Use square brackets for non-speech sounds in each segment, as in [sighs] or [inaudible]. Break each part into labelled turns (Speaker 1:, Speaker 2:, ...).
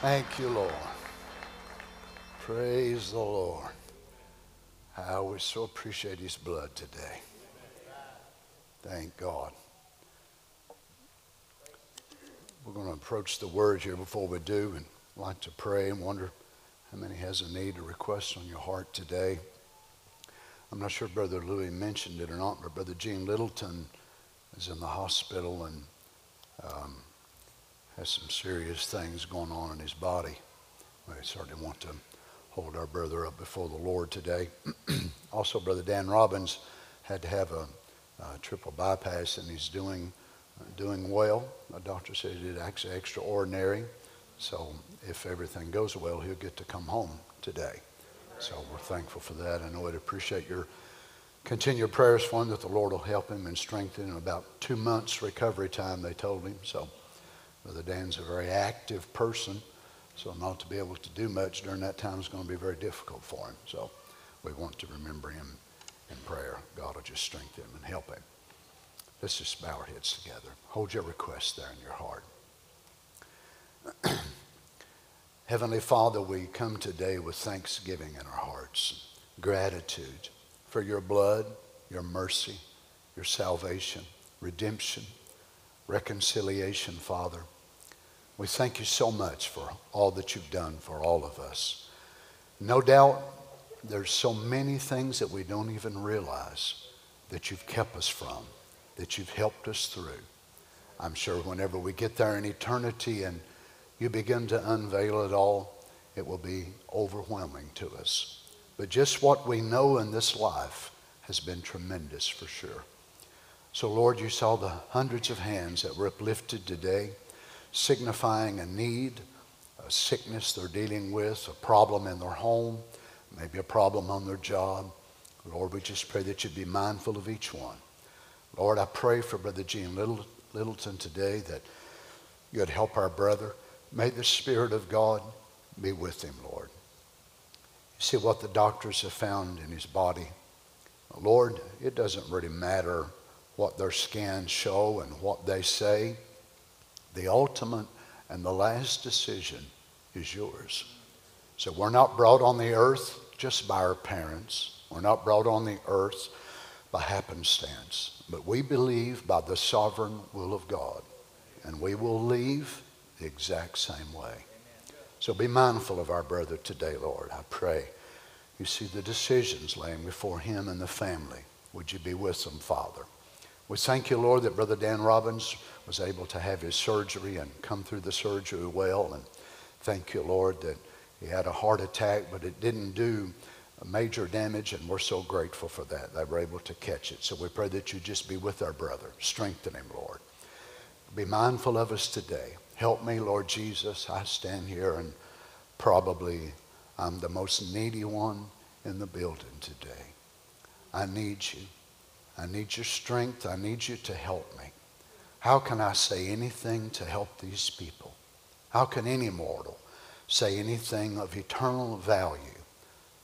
Speaker 1: Thank you, Lord. Praise the Lord. How we so appreciate his blood today. Thank God. We're going to approach the word here before we do and like to pray and wonder how many has a need or request on your heart today. I'm not sure Brother Louis mentioned it or not, but Brother Gene Littleton is in the hospital and um, has some serious things going on in his body. We certainly want to hold our brother up before the Lord today. [clears throat] also, Brother Dan Robbins had to have a, a triple bypass, and he's doing doing well. The doctor said did actually extraordinary. So if everything goes well, he'll get to come home today. So we're thankful for that. I know I'd appreciate your continued prayers for him that the Lord will help him and strengthen him. About two months recovery time, they told him. So Brother Dan's a very active person. So not to be able to do much during that time is going to be very difficult for him. So we want to remember him in prayer. God will just strengthen him and help him. Let's just bow our heads together. Hold your request there in your heart. [clears throat] Heavenly Father, we come today with thanksgiving in our hearts, gratitude for your blood, your mercy, your salvation, redemption, reconciliation, Father. We thank you so much for all that you've done for all of us. No doubt there's so many things that we don't even realize that you've kept us from, that you've helped us through. I'm sure whenever we get there in eternity and you begin to unveil it all, it will be overwhelming to us. But just what we know in this life has been tremendous for sure. So, Lord, you saw the hundreds of hands that were uplifted today signifying a need, a sickness they're dealing with, a problem in their home, maybe a problem on their job. Lord, we just pray that you'd be mindful of each one. Lord, I pray for Brother Gene Littleton today that you'd help our brother. May the Spirit of God be with him, Lord. You see what the doctors have found in his body. Lord, it doesn't really matter what their scans show and what they say. The ultimate and the last decision is yours. So we're not brought on the earth just by our parents. We're not brought on the earth by happenstance. But we believe by the sovereign will of God. And we will leave the exact same way. So be mindful of our brother today, Lord. I pray. You see the decisions laying before him and the family. Would you be with them, Father? We thank you, Lord, that Brother Dan Robbins was able to have his surgery and come through the surgery well. And thank you, Lord, that he had a heart attack, but it didn't do major damage, and we're so grateful for that. They were able to catch it. So we pray that you just be with our brother. Strengthen him, Lord. Be mindful of us today. Help me, Lord Jesus. I stand here and probably I'm the most needy one in the building today. I need you. I need your strength. I need you to help me. How can I say anything to help these people? How can any mortal say anything of eternal value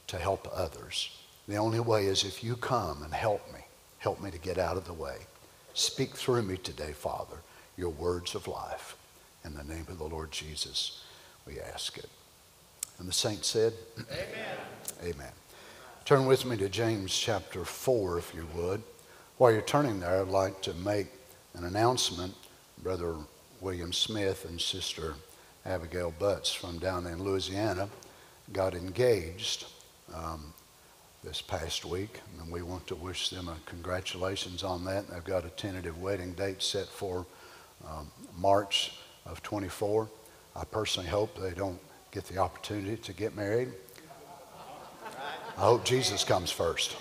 Speaker 1: to help others? The only way is if you come and help me. Help me to get out of the way. Speak through me today, Father, your words of life. In the name of the Lord Jesus, we ask it. And the saint said,
Speaker 2: Amen.
Speaker 1: Amen. Turn with me to James chapter 4, if you would. While you're turning there, I'd like to make an announcement. Brother William Smith and Sister Abigail Butts from down in Louisiana got engaged um, this past week, and we want to wish them a congratulations on that. They've got a tentative wedding date set for um, March of 24. I personally hope they don't get the opportunity to get married. I hope Jesus comes first.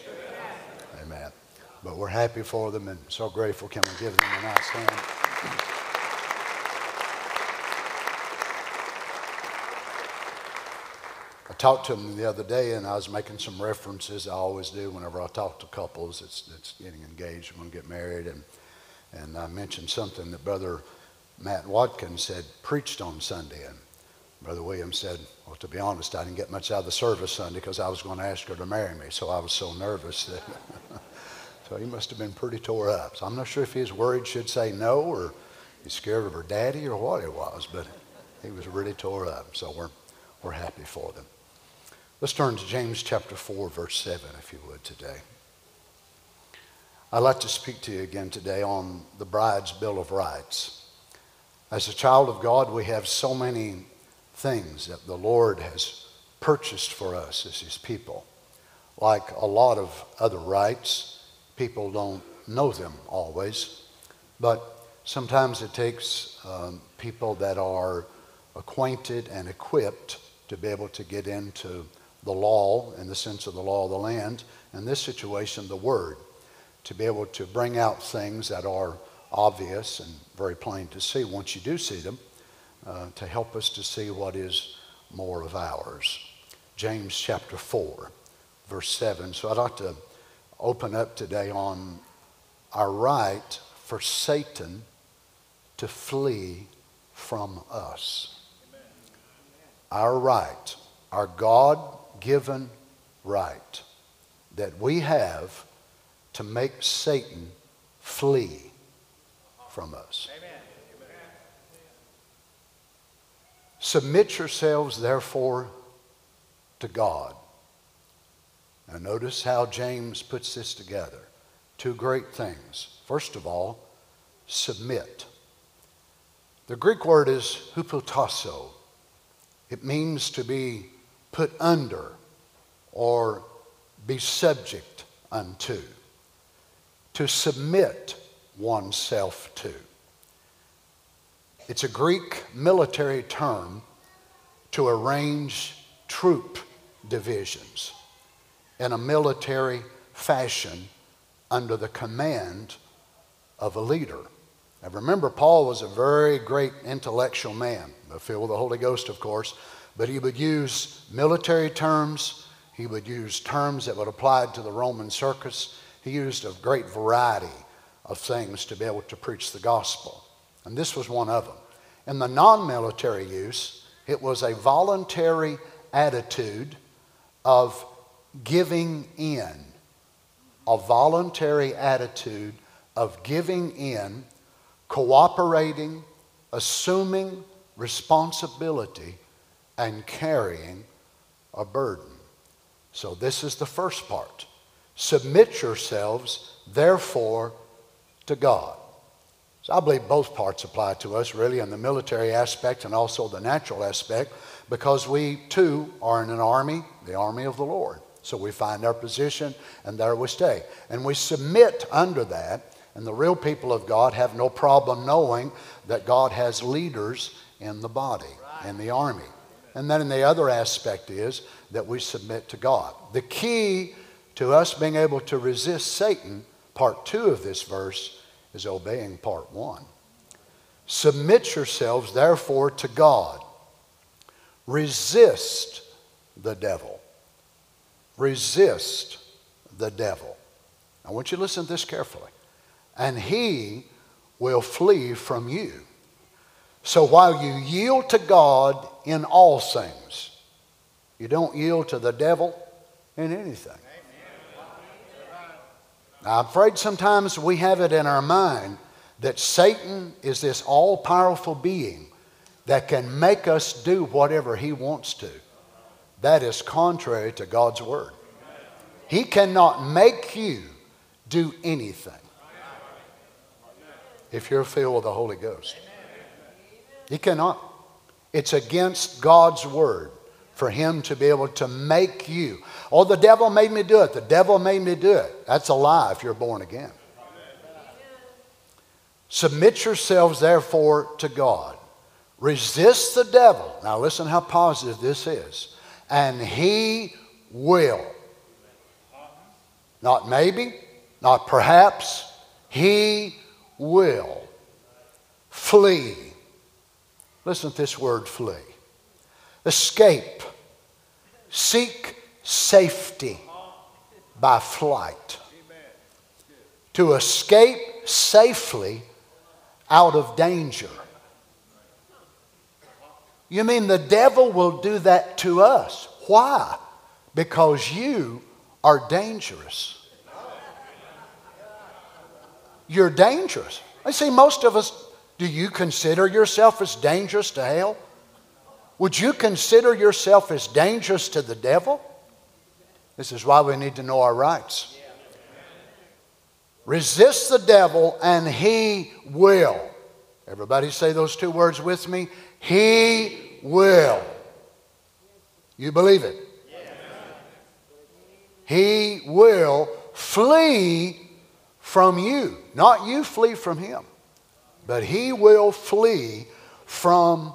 Speaker 1: But we're happy for them and so grateful. Can we give them a nice hand? I talked to them the other day and I was making some references. I always do whenever I talk to couples that's, that's getting engaged, and going to get married. And, and I mentioned something that Brother Matt Watkins had preached on Sunday. And Brother Williams said, Well, to be honest, I didn't get much out of the service Sunday because I was going to ask her to marry me. So I was so nervous that. [laughs] So he must have been pretty tore up. So I'm not sure if he was worried she'd say no or he's scared of her daddy or what it was, but He was really tore up. So we're, we're happy for them. Let's turn to James chapter 4, verse 7, if you would, today. I'd like to speak to you again today on the bride's Bill of Rights. As a child of God, we have so many things that the Lord has purchased for us as His people. Like a lot of other rights, people don't know them always, but sometimes it takes um, people that are acquainted and equipped to be able to get into the law in the sense of the law of the land. In this situation, the word, to be able to bring out things that are obvious and very plain to see once you do see them, uh, to help us to see what is more of ours. James chapter 4, verse 7. So I'd like to open up today on our right for Satan to flee from us. Our right, our God given right that we have to make Satan flee from us. Amen. Submit yourselves, therefore, to God. Now, notice how James puts this together. Two great things. First of all, submit. The Greek word is hupotasso. It means to be put under or be subject unto. To submit oneself to. It's a Greek military term to arrange troop divisions in a military fashion under the command of a leader. Now remember, Paul was a very great intellectual man, filled with the Holy Ghost, of course, but he would use military terms. He would use terms that would apply to the Roman circus. He used a great variety of things to be able to preach the gospel. And this was one of them. In the non military use, it was a voluntary attitude of giving in, a voluntary attitude of giving in, cooperating, assuming responsibility, and carrying a burden. So, this is the first part. Submit yourselves, therefore, to God. So I believe both parts apply to us, really, in the military aspect and also the natural aspect, because we too are in an army, the army of the Lord. So we find our position and there we stay. And we submit under that, and the real people of God have no problem knowing that God has leaders in the body, in the army. And then the other aspect is that we submit to God. The key to us being able to resist Satan, part two of this verse, is obeying part one. Submit yourselves, therefore, to God. Resist the devil. Resist the devil. I want you to listen to this carefully. And he will flee from you. So while you yield to God in all things, you don't yield to the devil in anything. Now, I'm afraid sometimes we have it in our mind that Satan is this all powerful being that can make us do whatever he wants to. That is contrary to God's word. He cannot make you do anything if you're filled with the Holy Ghost. He cannot. It's against God's word for him to be able to make you. Oh, the devil made me do it. The devil made me do it. That's a lie if you're born again. Submit yourselves, therefore, to God. Resist the devil. Now, listen how positive this is. And he will. Not maybe, not perhaps. He will flee. Listen to this word flee escape, seek safety by flight. To escape safely out of danger. You mean the devil will do that to us? Why? Because you are dangerous. You're dangerous. I see most of us, do you consider yourself as dangerous to hell? Would you consider yourself as dangerous to the devil? This is why we need to know our rights. Resist the devil and he will. Everybody say those two words with me. He will. You believe it? He will flee from you. Not you flee from him, but he will flee from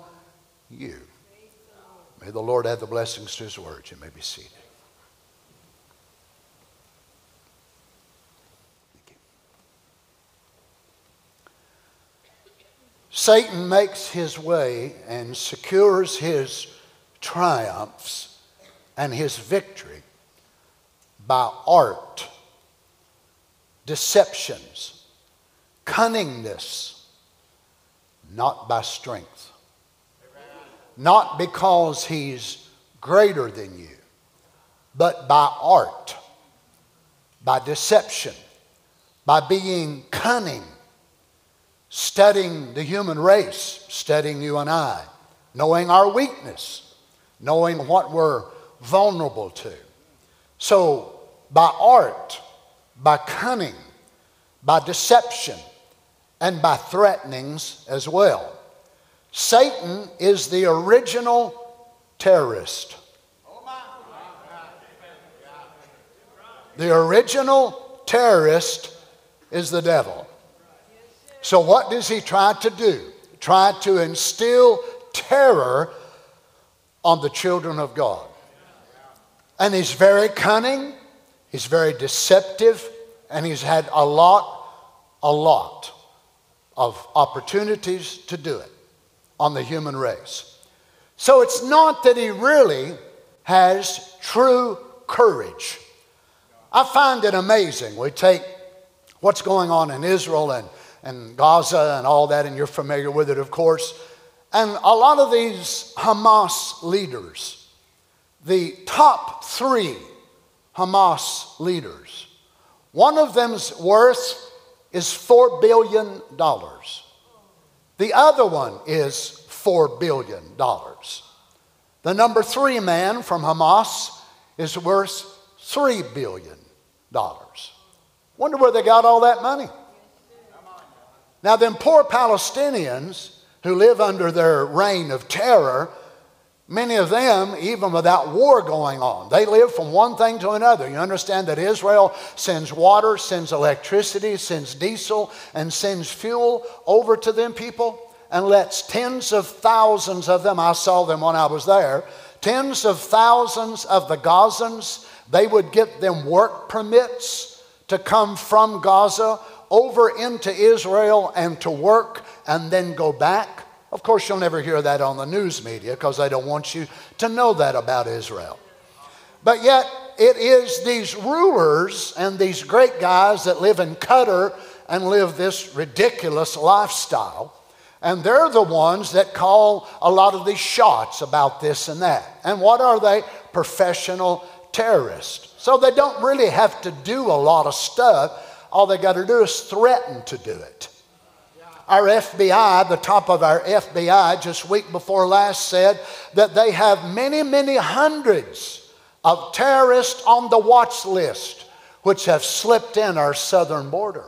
Speaker 1: you. May the Lord add the blessings to his words. You may be seated. Satan makes his way and secures his triumphs and his victory by art, deceptions, cunningness, not by strength. Not because he's greater than you, but by art, by deception, by being cunning studying the human race, studying you and I, knowing our weakness, knowing what we're vulnerable to. So, by art, by cunning, by deception, and by threatenings as well. Satan is the original terrorist. The original terrorist is the devil. So, what does he try to do? Try to instill terror on the children of God. And he's very cunning, he's very deceptive, and he's had a lot, a lot of opportunities to do it on the human race. So it's not that he really has true courage. I find it amazing. We take what's going on in Israel and and Gaza and all that, and you're familiar with it, of course. And a lot of these Hamas leaders, the top three Hamas leaders, one of them's worth is $4 billion. The other one is $4 billion. The number three man from Hamas is worth $3 billion. Wonder where they got all that money. Now, them poor Palestinians who live under their reign of terror, many of them, even without war going on, they live from one thing to another. You understand that Israel sends water, sends electricity, sends diesel, and sends fuel over to them people and lets tens of thousands of them, I saw them when I was there, tens of thousands of the Gazans, they would get them work permits to come from Gaza over into Israel and to work and then go back. Of course, you'll never hear that on the news media because they don't want you to know that about Israel. But yet, it is these rulers and these great guys that live in Qatar and live this ridiculous lifestyle. And they're the ones that call a lot of these shots about this and that. And what are they? Professional terrorists. So they don't really have to do a lot of stuff all they got to do is threaten to do it. Our FBI, the top of our FBI, just week before last said that they have many, many hundreds of terrorists on the watch list which have slipped in our southern border.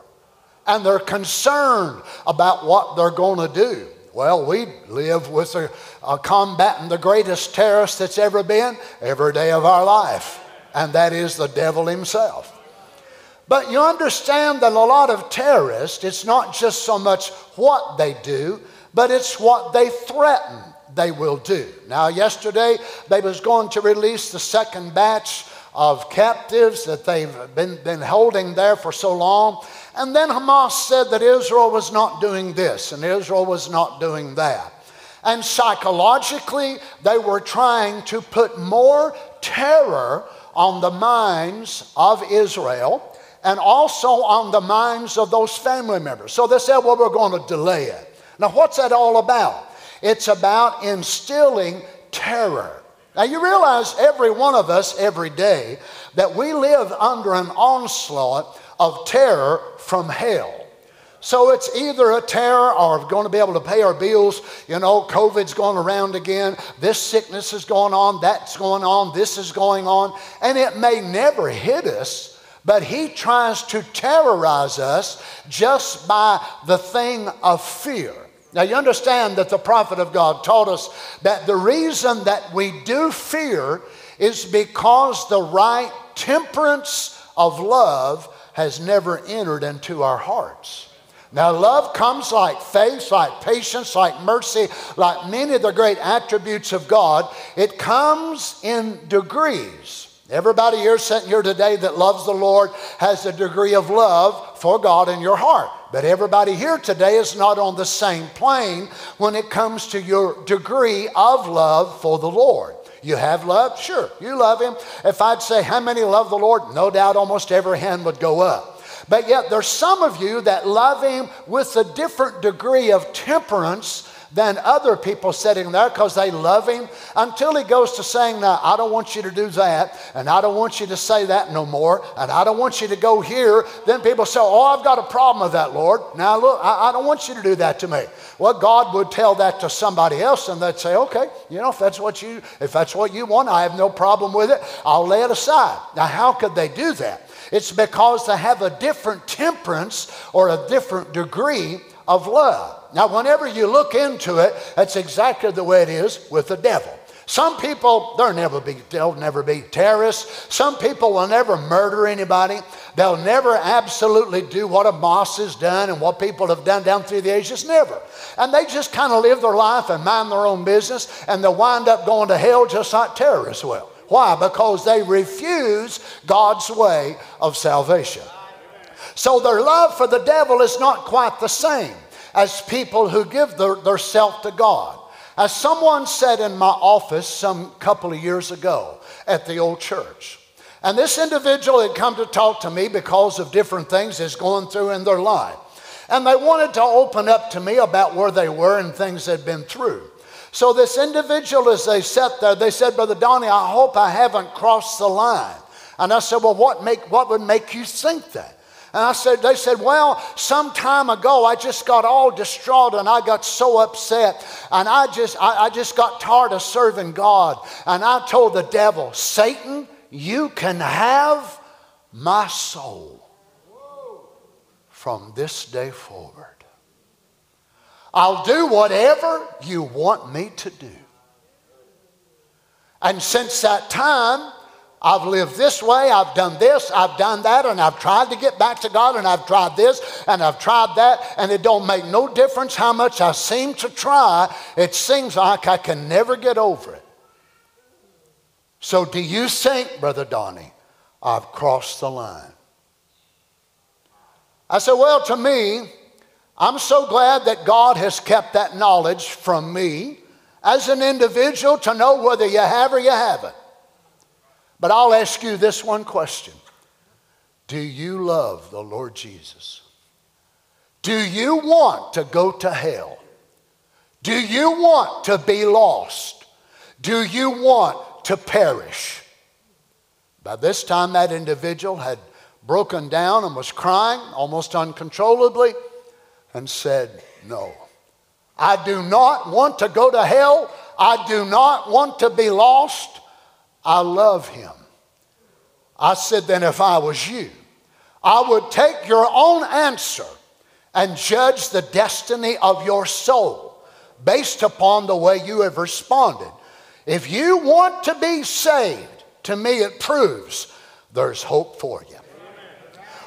Speaker 1: And they're concerned about what they're going to do. Well, we live with a, a combating the greatest terrorist that's ever been every day of our life, and that is the devil himself. But you understand that a lot of terrorists, it's not just so much what they do, but it's what they threaten they will do. Now, yesterday they was going to release the second batch of captives that they've been, been holding there for so long. And then Hamas said that Israel was not doing this and Israel was not doing that. And psychologically, they were trying to put more terror on the minds of Israel and also on the minds of those family members. So they said, well, we're going to delay it. Now, what's that all about? It's about instilling terror. Now, you realize every one of us every day that we live under an onslaught of terror from hell. So it's either a terror or going to be able to pay our bills. You know, COVID's going around again. This sickness is going on. That's going on. This is going on. And it may never hit us, but he tries to terrorize us just by the thing of fear. Now, you understand that the prophet of God taught us that the reason that we do fear is because the right temperance of love has never entered into our hearts. Now, love comes like faith, like patience, like mercy, like many of the great attributes of God. It comes in degrees. Everybody here sitting here today that loves the Lord has a degree of love for God in your heart. But everybody here today is not on the same plane when it comes to your degree of love for the Lord. You have love? Sure, you love Him. If I'd say, How many love the Lord? No doubt almost every hand would go up. But yet there's some of you that love him with a different degree of temperance than other people sitting there because they love him until he goes to saying, Now, I don't want you to do that, and I don't want you to say that no more, and I don't want you to go here. Then people say, Oh, I've got a problem with that, Lord. Now, look, I, I don't want you to do that to me. Well, God would tell that to somebody else, and they'd say, Okay, you know, if that's what you if that's what you want, I have no problem with it. I'll lay it aside. Now, how could they do that? It's because they have a different temperance or a different degree of love. Now, whenever you look into it, that's exactly the way it is with the devil. Some people, they'll never be, they'll never be terrorists. Some people will never murder anybody. They'll never absolutely do what a boss has done and what people have done down through the ages. Never. And they just kind of live their life and mind their own business, and they'll wind up going to hell just like terrorists will. Why? Because they refuse God's way of salvation. So their love for the devil is not quite the same as people who give their, their self to God. As someone said in my office some couple of years ago at the old church, and this individual had come to talk to me because of different things that's going through in their life. And they wanted to open up to me about where they were and things they'd been through. So this individual, as they sat there, they said, Brother Donny, I hope I haven't crossed the line. And I said, Well, what, make, what would make you think that? And I said, they said, well, some time ago I just got all distraught and I got so upset and I just, I, I just got tired of serving God. And I told the devil, Satan, you can have my soul from this day forward. I'll do whatever you want me to do. And since that time, I've lived this way, I've done this, I've done that, and I've tried to get back to God, and I've tried this, and I've tried that, and it don't make no difference how much I seem to try. It seems like I can never get over it. So, do you think, Brother Donny, I've crossed the line? I said, Well, to me, I'm so glad that God has kept that knowledge from me as an individual to know whether you have or you haven't. But I'll ask you this one question Do you love the Lord Jesus? Do you want to go to hell? Do you want to be lost? Do you want to perish? By this time, that individual had broken down and was crying almost uncontrollably and said, No. I do not want to go to hell. I do not want to be lost. I love him. I said, Then if I was you, I would take your own answer and judge the destiny of your soul based upon the way you have responded. If you want to be saved, to me it proves there's hope for you.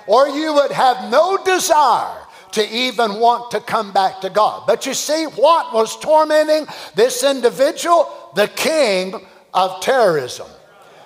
Speaker 1: Or you would have no desire to even want to come back to God. But you see, what was tormenting this individual? The king of terrorism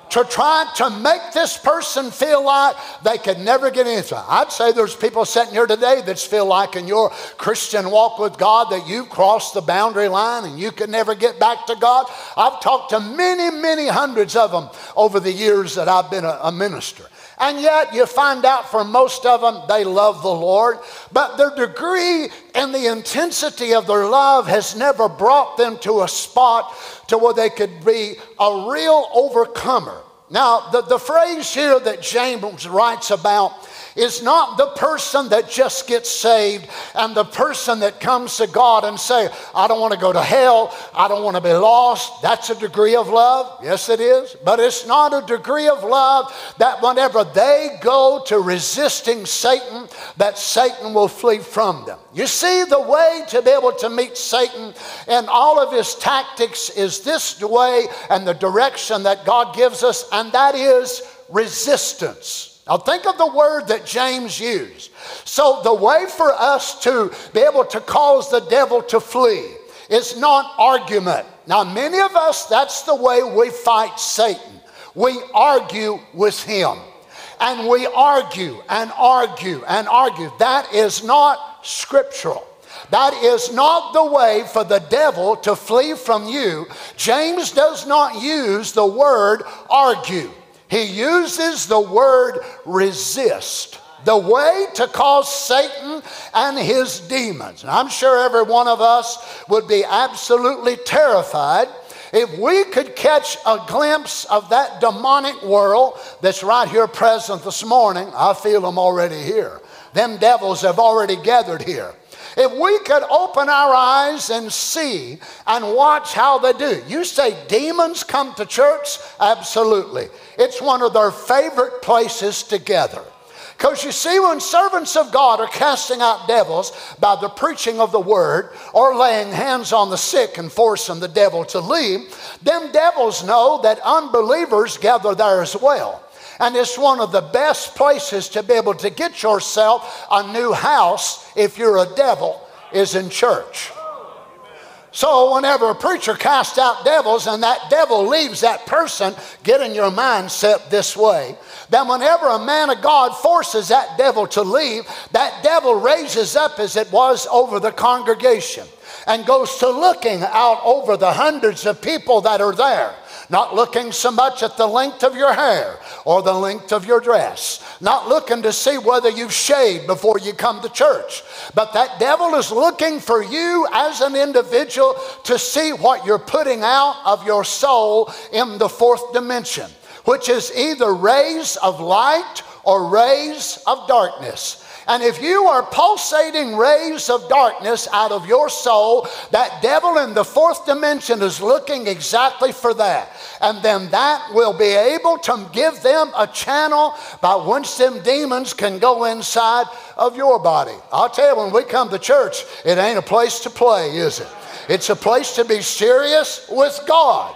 Speaker 1: to try to make this person feel like they could never get anything. I'd say there's people sitting here today that feel like in your Christian walk with God that you've crossed the boundary line and you can never get back to God. I've talked to many, many hundreds of them over the years that I've been a, a minister. And yet, you find out for most of them, they love the Lord, but their degree and the intensity of their love has never brought them to a spot to where they could be a real overcomer. Now, the, the phrase here that James writes about is not the person that just gets saved and the person that comes to God and say, I don't want to go to hell, I don't want to be lost. That's a degree of love. Yes, it is. But it's not a degree of love that whenever they go to resisting Satan, that Satan will flee from them. You see, the way to be able to meet Satan and all of his tactics is this way and the direction that God gives us, and that is resistance. Now, think of the word that James used. So, the way for us to be able to cause the devil to flee is not argument. Now, many of us, that's the way we fight Satan. We argue with him. And we argue and argue and argue. That is not scriptural. That is not the way for the devil to flee from you. James does not use the word argue. He uses the word resist. The way to cause Satan and his demons. And I'm sure every one of us would be absolutely terrified if we could catch a glimpse of that demonic world that's right here present this morning. I feel them already here. Them devils have already gathered here. If we could open our eyes and see and watch how they do. You say demons come to church? Absolutely. It's one of their favorite places to gather. Because you see, when servants of God are casting out devils by the preaching of the word or laying hands on the sick and forcing the devil to leave, them devils know that unbelievers gather there as well. And it's one of the best places to be able to get yourself a new house if you're a devil, is in church. So, whenever a preacher casts out devils and that devil leaves that person, get in your mindset this way. Then, whenever a man of God forces that devil to leave, that devil raises up as it was over the congregation and goes to looking out over the hundreds of people that are there not looking so much at the length of your hair or the length of your dress, not looking to see whether you've shaved before you come to church. But that devil is looking for you as an individual to see what you're putting out of your soul in the fourth dimension, which is either rays of light or rays of darkness. And if you are pulsating rays of darkness out of your soul, that devil in the fourth dimension is looking exactly for that. And then that will be able to give them a channel by which them demons can go inside of your body. I'll tell you, when we come to church, it ain't a place to play, is it? It's a place to be serious with God.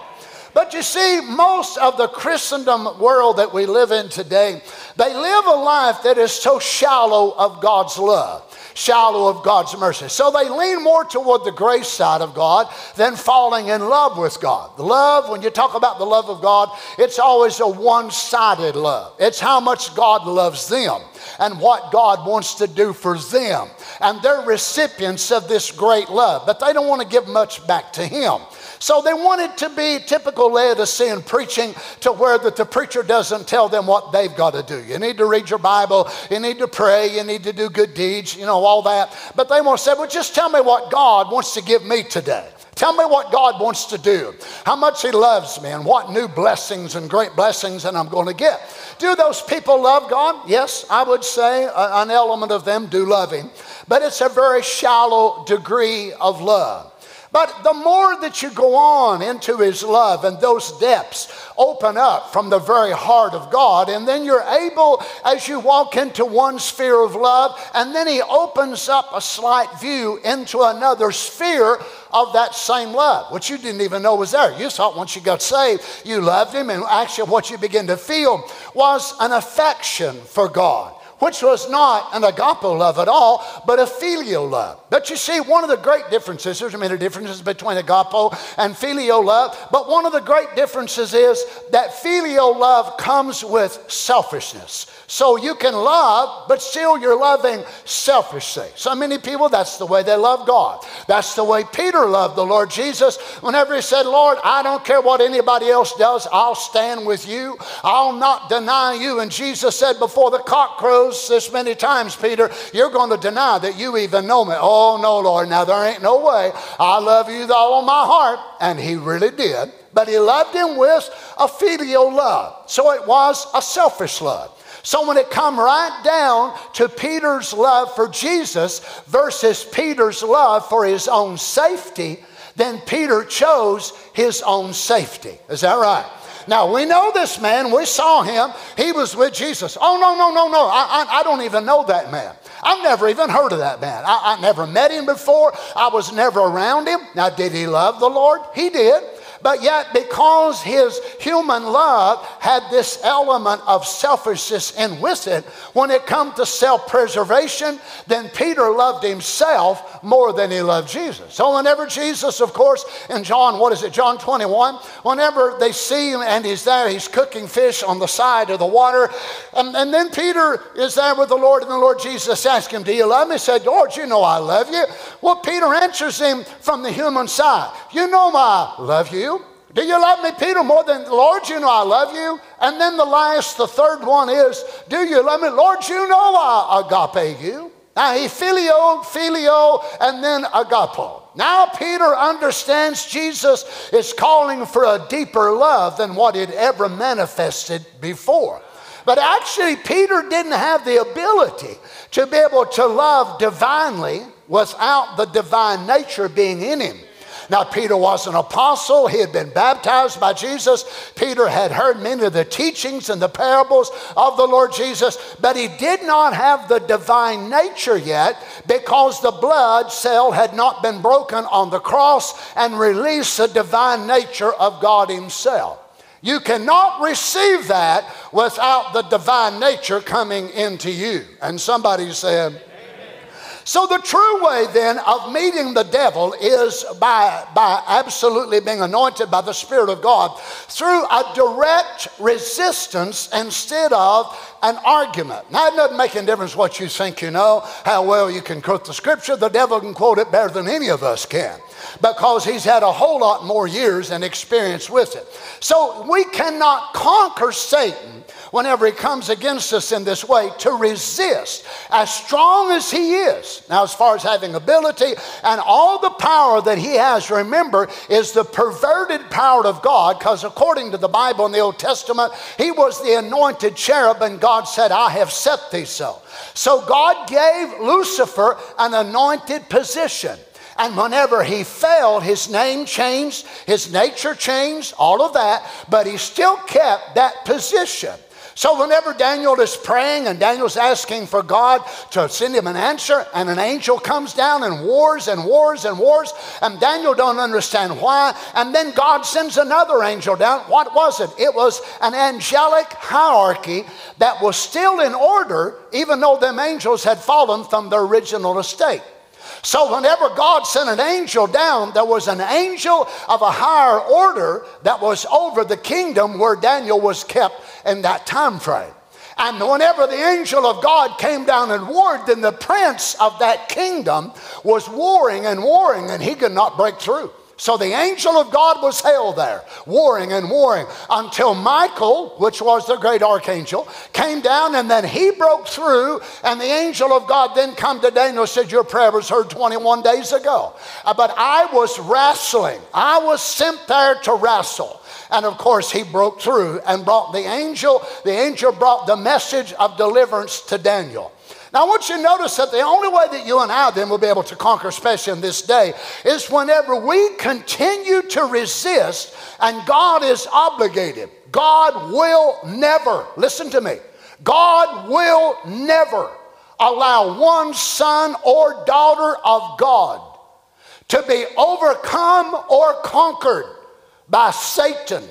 Speaker 1: But you see, most of the Christendom world that we live in today, they live a life that is so shallow of God's love shallow of God's mercy. So they lean more toward the grace side of God than falling in love with God. The love, when you talk about the love of God, it's always a one sided love. It's how much God loves them and what God wants to do for them. And they're recipients of this great love, but they don't want to give much back to Him. So they wanted to be typical Laodicean preaching to where that the preacher doesn't tell them what they've got to do. You need to read your Bible, you need to pray, you need to do good deeds, you know, all that. But they want to say, well, just tell me what God wants to give me today. Tell me what God wants to do, how much He loves me, and what new blessings and great blessings that I'm going to get. Do those people love God? Yes, I would say an element of them do love Him, but it's a very shallow degree of love. But the more that you go on into His love and those depths open up from the very heart of God, and then you're able, as you walk into one sphere of love, and then He opens up a slight view into another sphere of that same love, which you didn't even know was there. You thought once you got saved, you loved Him, and actually, what you begin to feel was an affection for God which was not an agape love at all, but a filial love. But you see, one of the great differences, there's many differences between agape and filial love, but one of the great differences is that filial love comes with selfishness. So you can love, but still you're loving selfishly. So many people, that's the way they love God. That's the way Peter loved the Lord Jesus. Whenever he said, Lord, I don't care what anybody else does, I'll stand with you. I'll not deny you. And Jesus said, Before the cock crows this many times, Peter, you're going to deny that you even know me. Oh, no, Lord. Now there ain't no way. I love you with all my heart. And he really did but he loved him with a filial love. So it was a selfish love. So when it come right down to Peter's love for Jesus versus Peter's love for his own safety, then Peter chose his own safety. Is that right? Now we know this man. We saw him. He was with Jesus. Oh no no no no! I, I, I don't even know that man. I've never even heard of that man. I, I never met him before. I was never around him. Now, did he love the Lord? He did. But yet, because his human love had this element of selfishness in with it, when it comes to self preservation, then Peter loved himself more than he loved Jesus. So, whenever Jesus, of course, in John, what is it, John 21, whenever they see him and he's there, he's cooking fish on the side of the water. And, and then Peter is there with the Lord, and the Lord Jesus asks him, Do you love me? He said, Lord, you know I love you. Well, Peter answers him from the human side, You know I love you. Do you love me, Peter, more than Lord? You know I love you. And then the last, the third one is, Do you love me, Lord? You know I agape you. Now he filio, filio, and then agapo. Now Peter understands Jesus is calling for a deeper love than what had ever manifested before. But actually, Peter didn't have the ability to be able to love divinely without the divine nature being in him. Now, Peter was an apostle. He had been baptized by Jesus. Peter had heard many of the teachings and the parables of the Lord Jesus, but he did not have the divine nature yet because the blood cell had not been broken on the cross and released the divine nature of God Himself. You cannot receive that without the divine nature coming into you. And somebody said, so, the true way then of meeting the devil is by, by absolutely being anointed by the Spirit of God through a direct resistance instead of an argument. Now, it doesn't make any difference what you think you know, how well you can quote the scripture. The devil can quote it better than any of us can because he's had a whole lot more years and experience with it. So, we cannot conquer Satan whenever he comes against us in this way to resist as strong as he is. Now, as far as having ability and all the power that he has, remember, is the perverted power of God, because according to the Bible in the Old Testament, he was the anointed cherub, and God said, I have set thee so. So God gave Lucifer an anointed position. And whenever he fell, his name changed, his nature changed, all of that, but he still kept that position. So whenever Daniel is praying and Daniel's asking for God to send him an answer, and an angel comes down and wars and wars and wars, and Daniel don't understand why, and then God sends another angel down. What was it? It was an angelic hierarchy that was still in order, even though them angels had fallen from their original estate. So, whenever God sent an angel down, there was an angel of a higher order that was over the kingdom where Daniel was kept in that time frame. And whenever the angel of God came down and warred, then the prince of that kingdom was warring and warring, and he could not break through. So the angel of God was held there, warring and warring, until Michael, which was the great archangel, came down and then he broke through, and the angel of God then come to Daniel and said, Your prayer was heard 21 days ago. Uh, but I was wrestling. I was sent there to wrestle. And of course, he broke through and brought the angel. The angel brought the message of deliverance to Daniel. Now, I want you to notice that the only way that you and I then will be able to conquer, especially in this day, is whenever we continue to resist and God is obligated. God will never, listen to me, God will never allow one son or daughter of God to be overcome or conquered by Satan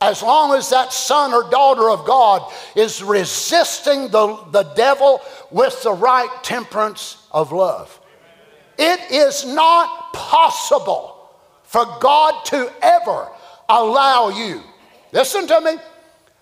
Speaker 1: as long as that son or daughter of God is resisting the, the devil with the right temperance of love. It is not possible for God to ever allow you. Listen to me.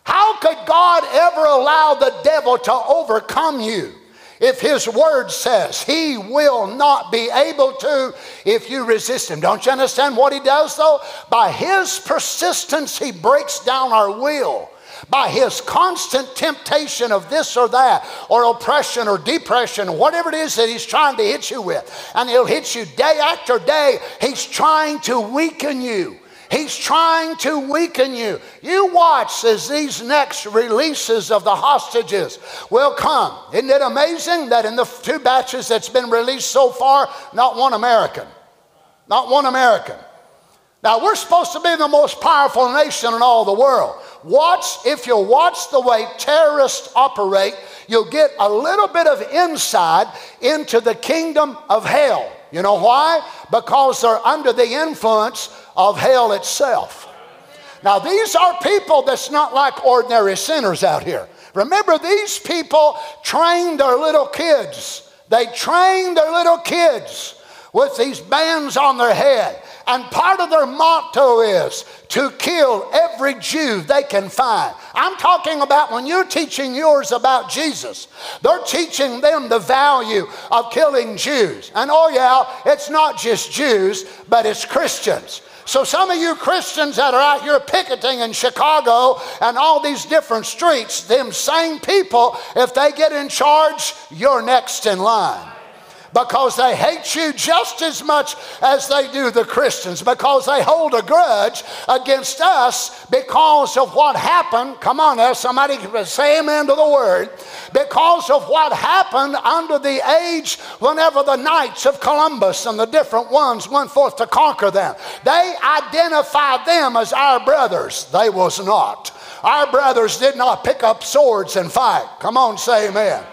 Speaker 1: How could God ever allow the devil to overcome you? if his word says he will not be able to if you resist him. Don't you understand what he does though? By his persistence, he breaks down our will by his constant temptation of this or that, or oppression or depression, whatever it is that he's trying to hit you with. And he'll hit you day after day. He's trying to weaken you. He's trying to weaken you. You watch as these next releases of the hostages will come. Isn't it amazing that in the two batches that's been released so far, not one American? Not one American. Now, we're supposed to be the most powerful nation in all the world. Watch, if you watch the way terrorists operate, you'll get a little bit of insight into the kingdom of hell. You know why? Because they're under the influence of hell itself. Now, these are people that's not like ordinary sinners out here. Remember, these people trained their little kids. They trained their little kids with these bands on their head. And part of their motto is to kill every Jew they can find. I'm talking about when you're teaching yours about Jesus, they're teaching them the value of killing Jews. And oh, yeah, it's not just Jews, but it's Christians. So, some of you Christians that are out here picketing in Chicago and all these different streets, them same people, if they get in charge, you're next in line because they hate you just as much as they do the Christians, because they hold a grudge against us because of what happened. Come on now, somebody say amen to the word. Because of what happened under the age whenever the Knights of Columbus and the different ones went forth to conquer them. They identified them as our brothers. They was not. Our brothers did not pick up swords and fight. Come on, say amen.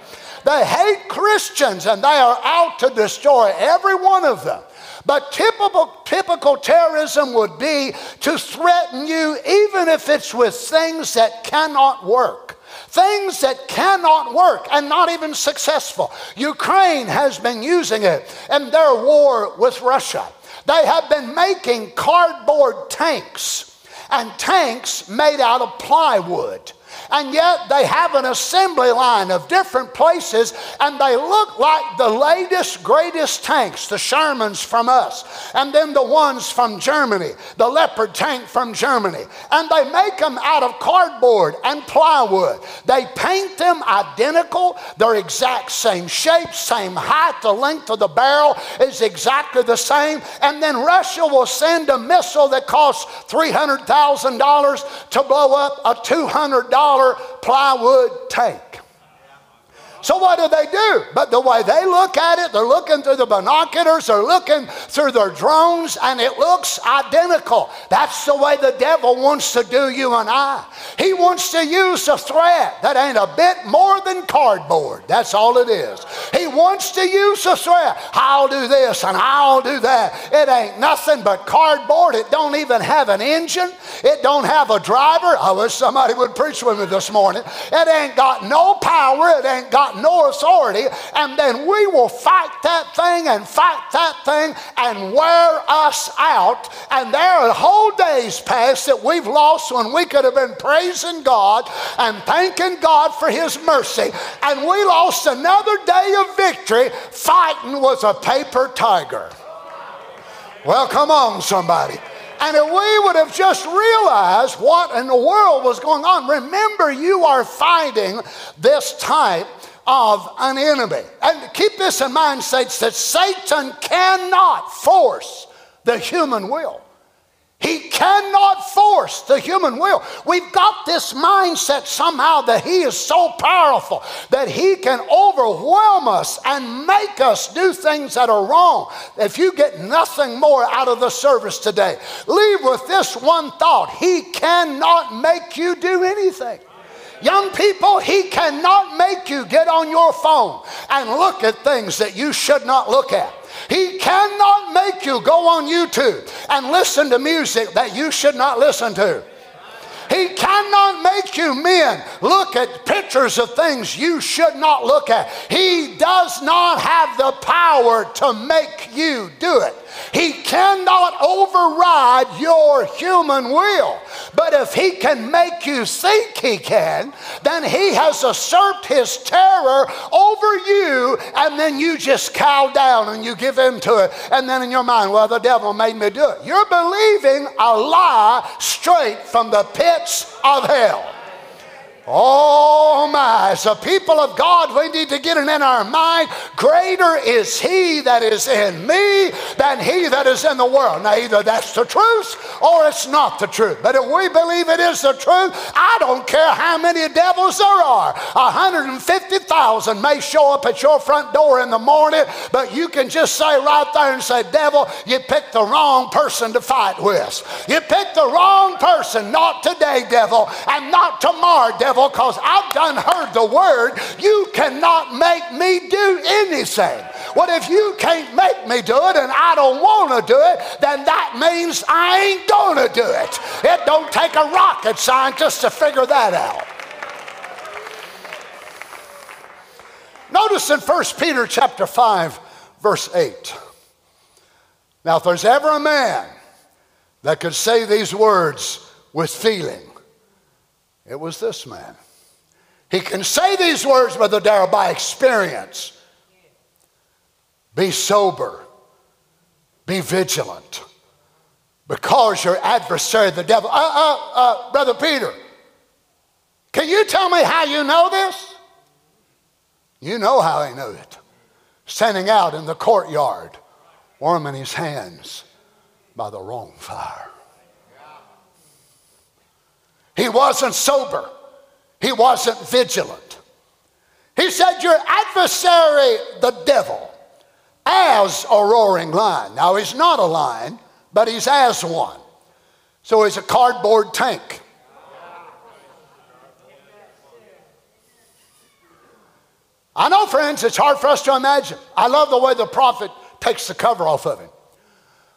Speaker 1: They hate Christians and they are out to destroy every one of them. But typical, typical terrorism would be to threaten you, even if it's with things that cannot work. Things that cannot work and not even successful. Ukraine has been using it in their war with Russia. They have been making cardboard tanks and tanks made out of plywood and yet they have an assembly line of different places, and they look like the latest, greatest tanks, the Shermans from us, and then the ones from Germany, the Leopard tank from Germany. And they make them out of cardboard and plywood. They paint them identical, they're exact same shape, same height, the length of the barrel is exactly the same. And then Russia will send a missile that costs $300,000 to blow up a $200 plywood tank. So what do they do? But the way they look at it, they're looking through the binoculars, they're looking through their drones, and it looks identical. That's the way the devil wants to do you and I. He wants to use a threat that ain't a bit more than cardboard. That's all it is. He wants to use a threat. I'll do this and I'll do that. It ain't nothing but cardboard. It don't even have an engine. It don't have a driver. I wish somebody would preach with me this morning. It ain't got no power. It ain't got got no authority, and then we will fight that thing and fight that thing and wear us out. And there are whole days past that we've lost when we could have been praising God and thanking God for His mercy. And we lost another day of victory fighting with a paper tiger. Well, come on, somebody. And if we would have just realized what in the world was going on, remember you are fighting this type of an enemy. And keep this in mind, saints, that Satan cannot force the human will. He cannot force the human will. We've got this mindset somehow that he is so powerful that he can overwhelm us and make us do things that are wrong. If you get nothing more out of the service today, leave with this one thought He cannot make you do anything. Young people, He cannot make you get on your phone and look at things that you should not look at. He cannot make you go on YouTube and listen to music that you should not listen to. He cannot make you men look at pictures of things you should not look at. He does not have the power to make you do it. He cannot override your human will. But if he can make you think he can, then he has usurped his terror over you, and then you just cow down and you give in to it. And then in your mind, well, the devil made me do it. You're believing a lie straight from the pits of hell. Oh my, as a people of God, we need to get it in our mind. Greater is He that is in me than He that is in the world. Now, either that's the truth or it's not the truth. But if we believe it is the truth, I don't care how many devils there are. 150,000 may show up at your front door in the morning, but you can just say right there and say, Devil, you picked the wrong person to fight with. You picked the wrong person, not today, devil, and not tomorrow, devil devil because I've done heard the word. You cannot make me do anything. What if you can't make me do it and I don't want to do it, then that means I ain't going to do it. It don't take a rocket scientist to figure that out. Notice in 1 Peter chapter 5 verse 8. Now if there's ever a man that could say these words with feeling, it was this man. He can say these words, Brother Darrell, by experience. Be sober, be vigilant, because your adversary, the devil. Uh, uh, uh, Brother Peter, can you tell me how you know this? You know how I know it. Standing out in the courtyard, warming his hands by the wrong fire. He wasn't sober. He wasn't vigilant. He said, Your adversary, the devil, as a roaring lion. Now, he's not a lion, but he's as one. So he's a cardboard tank. I know, friends, it's hard for us to imagine. I love the way the prophet takes the cover off of him.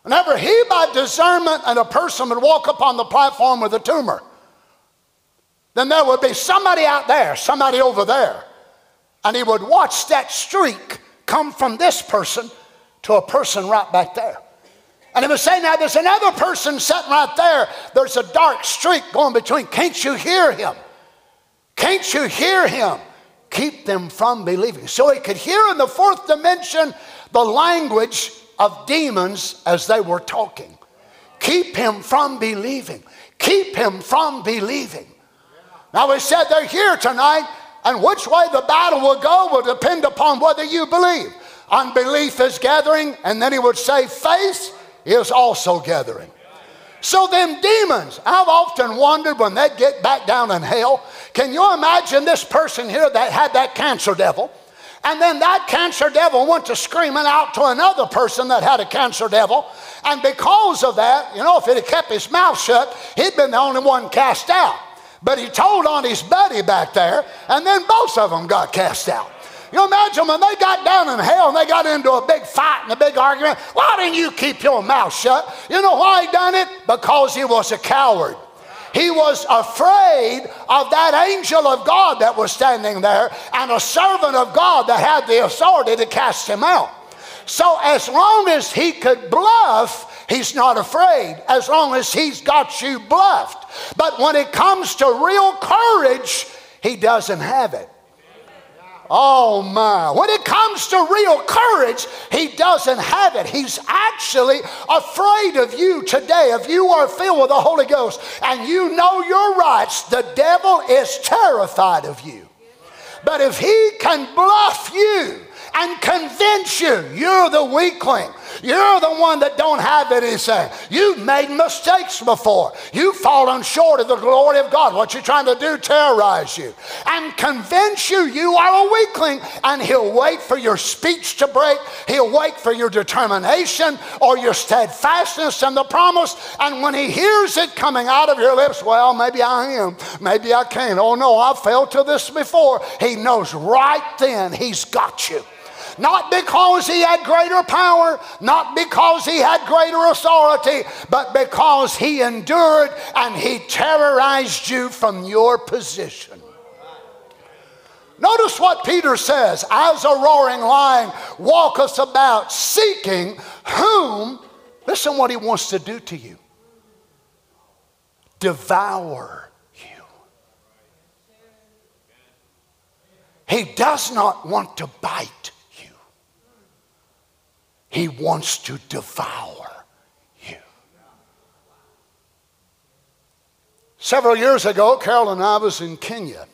Speaker 1: Whenever he, by discernment, and a person would walk upon the platform with a tumor, then there would be somebody out there, somebody over there, and he would watch that streak come from this person to a person right back there. And he would say, Now there's another person sitting right there. There's a dark streak going between. Can't you hear him? Can't you hear him? Keep them from believing. So he could hear in the fourth dimension the language of demons as they were talking. Keep him from believing. Keep him from believing. Now, we said they're here tonight, and which way the battle will go will depend upon whether you believe. Unbelief is gathering, and then he would say, faith is also gathering. So, them demons, I've often wondered when they get back down in hell, can you imagine this person here that had that cancer devil? And then that cancer devil went to screaming out to another person that had a cancer devil. And because of that, you know, if he had kept his mouth shut, he'd been the only one cast out. But he told on his buddy back there, and then both of them got cast out. You imagine when they got down in hell and they got into a big fight and a big argument, why didn't you keep your mouth shut? You know why he done it? Because he was a coward. He was afraid of that angel of God that was standing there and a servant of God that had the authority to cast him out. So as long as he could bluff, He's not afraid as long as he's got you bluffed. But when it comes to real courage, he doesn't have it. Oh my. When it comes to real courage, he doesn't have it. He's actually afraid of you today. If you are filled with the Holy Ghost and you know your rights, the devil is terrified of you. But if he can bluff you and convince you you're the weakling, you're the one that don't have anything. You've made mistakes before. You've fallen short of the glory of God. What you're trying to do, terrorize you and convince you you are a weakling. And He'll wait for your speech to break. He'll wait for your determination or your steadfastness and the promise. And when He hears it coming out of your lips, well, maybe I am. Maybe I can't. Oh no, I've failed to this before. He knows right then He's got you. Not because he had greater power, not because he had greater authority, but because he endured and he terrorized you from your position. Notice what Peter says as a roaring lion walketh about seeking whom, listen what he wants to do to you devour you. He does not want to bite he wants to devour you. Several years ago, Carol and I was in Kenya.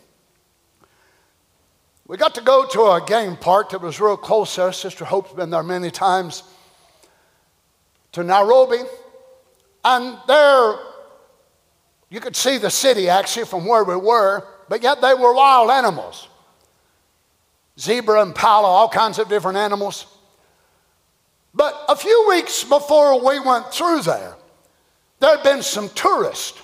Speaker 1: We got to go to a game park that was real close there. Sister Hope's been there many times to Nairobi. And there, you could see the city actually from where we were, but yet they were wild animals zebra, impala, all kinds of different animals. But a few weeks before we went through there, there had been some tourists.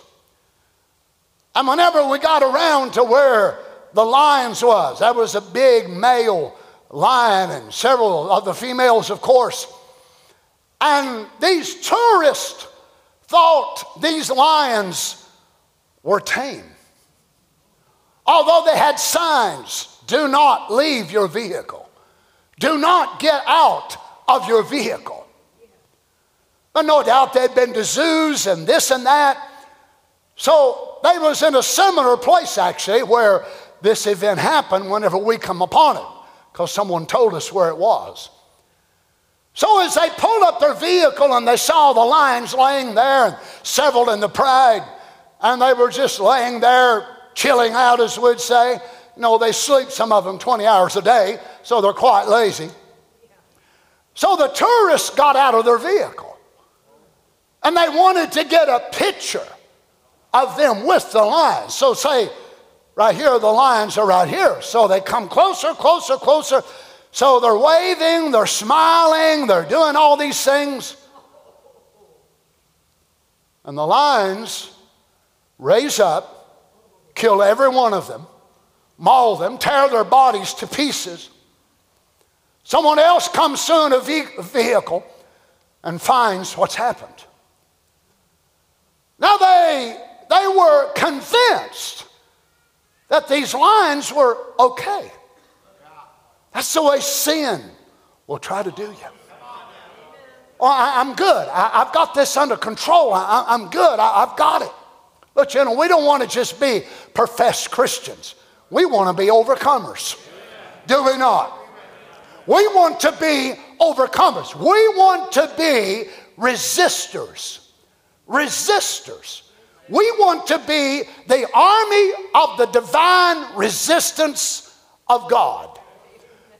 Speaker 1: And whenever we got around to where the lions was, that was a big male lion and several of the females, of course. And these tourists thought these lions were tame. Although they had signs do not leave your vehicle, do not get out of your vehicle. But no doubt they'd been to zoos and this and that. So they was in a similar place actually where this event happened whenever we come upon it, because someone told us where it was. So as they pulled up their vehicle and they saw the lions laying there and several in the pride, and they were just laying there chilling out, as we'd say. Know, they sleep, some of them 20 hours a day, so they're quite lazy. So the tourists got out of their vehicle and they wanted to get a picture of them with the lions. So, say, right here, the lions are right here. So they come closer, closer, closer. So they're waving, they're smiling, they're doing all these things. And the lions raise up, kill every one of them, maul them, tear their bodies to pieces. Someone else comes soon a vehicle and finds what's happened. Now they, they were convinced that these lines were okay. That's the way sin will try to do you. Oh, I, am good. I, have got this under control. I, am good. I, I've got it. But you know, we don't want to just be professed Christians. We want to be overcomers. Do we not? We want to be overcomers. We want to be resistors. Resistors. We want to be the army of the divine resistance of God.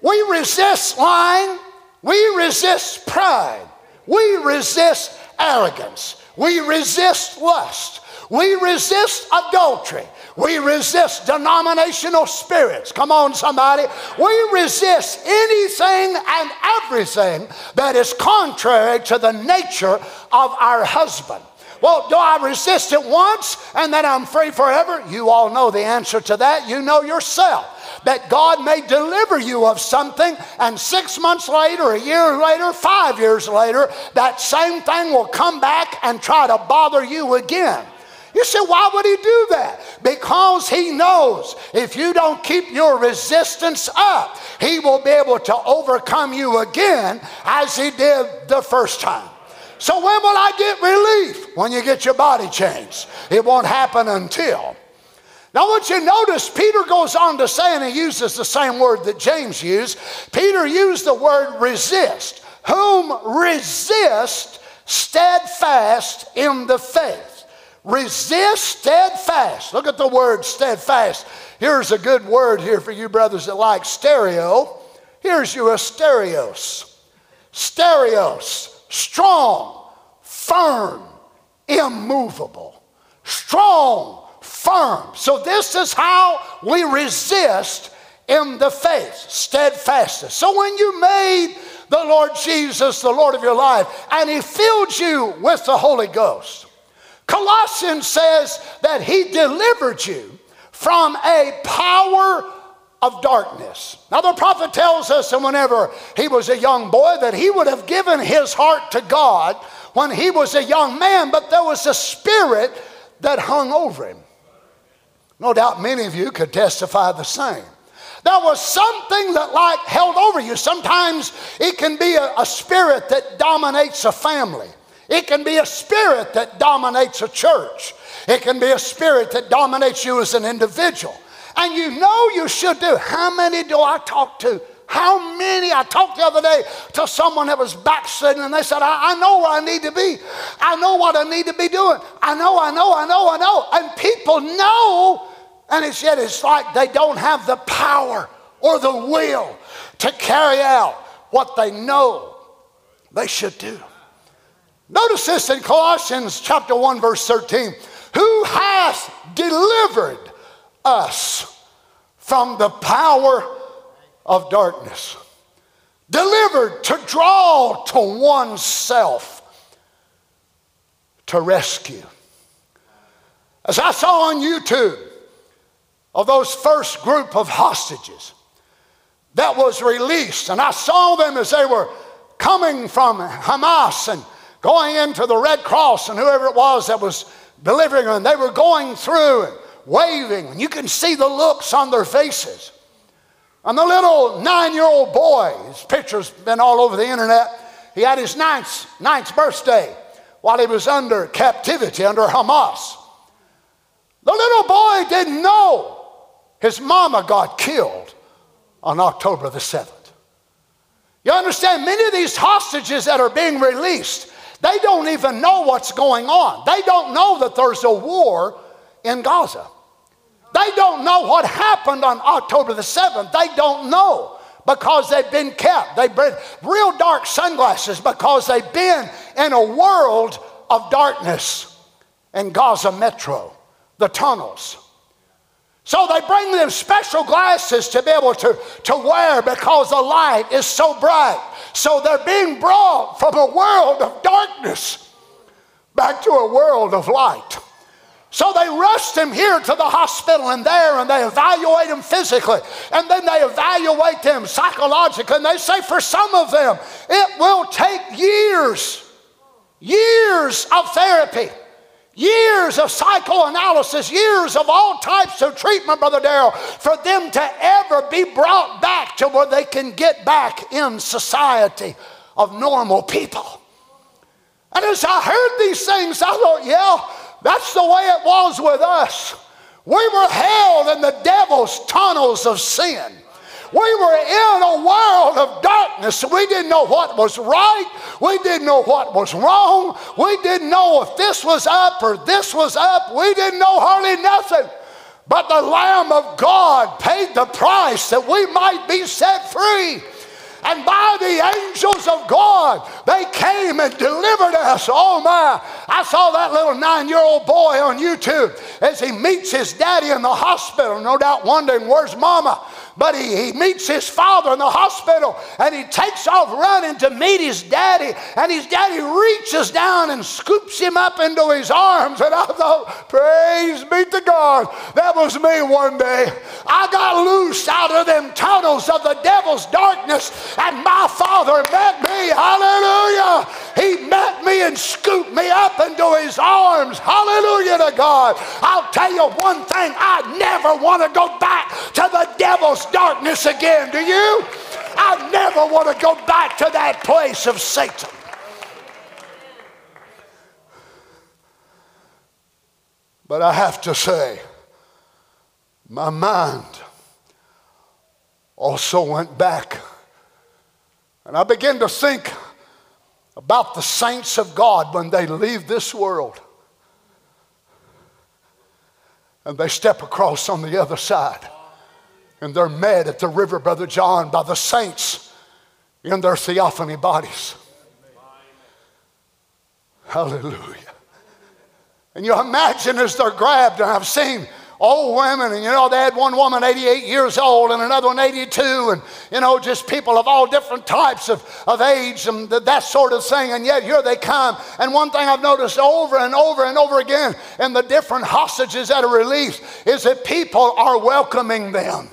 Speaker 1: We resist lying. We resist pride. We resist arrogance. We resist lust. We resist adultery. We resist denominational spirits. Come on, somebody. We resist anything and everything that is contrary to the nature of our husband. Well, do I resist it once and then I'm free forever? You all know the answer to that. You know yourself that God may deliver you of something, and six months later, a year later, five years later, that same thing will come back and try to bother you again. You say, why would he do that? Because he knows if you don't keep your resistance up, he will be able to overcome you again as he did the first time. So, when will I get relief? When you get your body changed. It won't happen until. Now, what you notice, Peter goes on to say, and he uses the same word that James used. Peter used the word resist, whom resist steadfast in the faith. Resist steadfast. Look at the word steadfast. Here's a good word here for you brothers that like stereo. Here's your stereos. Stereos. Strong, firm, immovable. Strong, firm. So this is how we resist in the faith, steadfastness. So when you made the Lord Jesus the Lord of your life and He filled you with the Holy Ghost, Colossians says that he delivered you from a power of darkness. Now, the prophet tells us that whenever he was a young boy, that he would have given his heart to God when he was a young man, but there was a spirit that hung over him. No doubt many of you could testify the same. There was something that like held over you. Sometimes it can be a, a spirit that dominates a family. It can be a spirit that dominates a church. It can be a spirit that dominates you as an individual. And you know you should do. How many do I talk to? How many? I talked the other day to someone that was backsliding and they said, I, I know where I need to be. I know what I need to be doing. I know, I know, I know, I know. And people know, and it's yet it's like they don't have the power or the will to carry out what they know they should do. Notice this in Colossians chapter 1 verse 13. Who hath delivered us from the power of darkness? Delivered to draw to oneself to rescue. As I saw on YouTube of those first group of hostages that was released, and I saw them as they were coming from Hamas and going into the Red Cross and whoever it was that was delivering them, they were going through and waving, and you can see the looks on their faces. And the little nine year old boy, his picture's been all over the internet, he had his ninth, ninth birthday while he was under captivity under Hamas. The little boy didn't know his mama got killed on October the 7th. You understand, many of these hostages that are being released, they don't even know what's going on. They don't know that there's a war in Gaza. They don't know what happened on October the 7th. They don't know because they've been kept. They've been real dark sunglasses because they've been in a world of darkness in Gaza Metro, the tunnels. So they bring them special glasses to be able to, to wear because the light is so bright. So they're being brought from a world of darkness back to a world of light. So they rushed him here to the hospital and there, and they evaluate him physically, and then they evaluate them psychologically. And they say for some of them, it will take years, years of therapy years of psychoanalysis, years of all types of treatment, Brother Darrell, for them to ever be brought back to where they can get back in society of normal people. And as I heard these things, I thought, yeah, that's the way it was with us. We were held in the devil's tunnels of sin. We were in a world of darkness. We didn't know what was right. We didn't know what was wrong. We didn't know if this was up or this was up. We didn't know hardly nothing. But the Lamb of God paid the price that we might be set free. And by the angels of God, they came and delivered us. Oh my. I saw that little nine year old boy on YouTube as he meets his daddy in the hospital, no doubt wondering, where's mama? But he, he meets his father in the hospital and he takes off running to meet his daddy. And his daddy reaches down and scoops him up into his arms. And I thought, praise be to God, that was me one day. I got loose out of them tunnels of the devil's darkness, and my father met me. Hallelujah. He met me and scooped me up into his arms. Hallelujah to God. I'll tell you one thing I never want to go back to the devil's darkness again. Do you? I never want to go back to that place of Satan. But I have to say, my mind also went back. And I began to think about the saints of God when they leave this world and they step across on the other side and they're met at the river, Brother John, by the saints in their theophany bodies. Hallelujah. And you imagine as they're grabbed, and I've seen old women, and you know, they had one woman 88 years old and another one 82, and you know, just people of all different types of, of age and that sort of thing. And yet here they come. And one thing I've noticed over and over and over again in the different hostages that are released is that people are welcoming them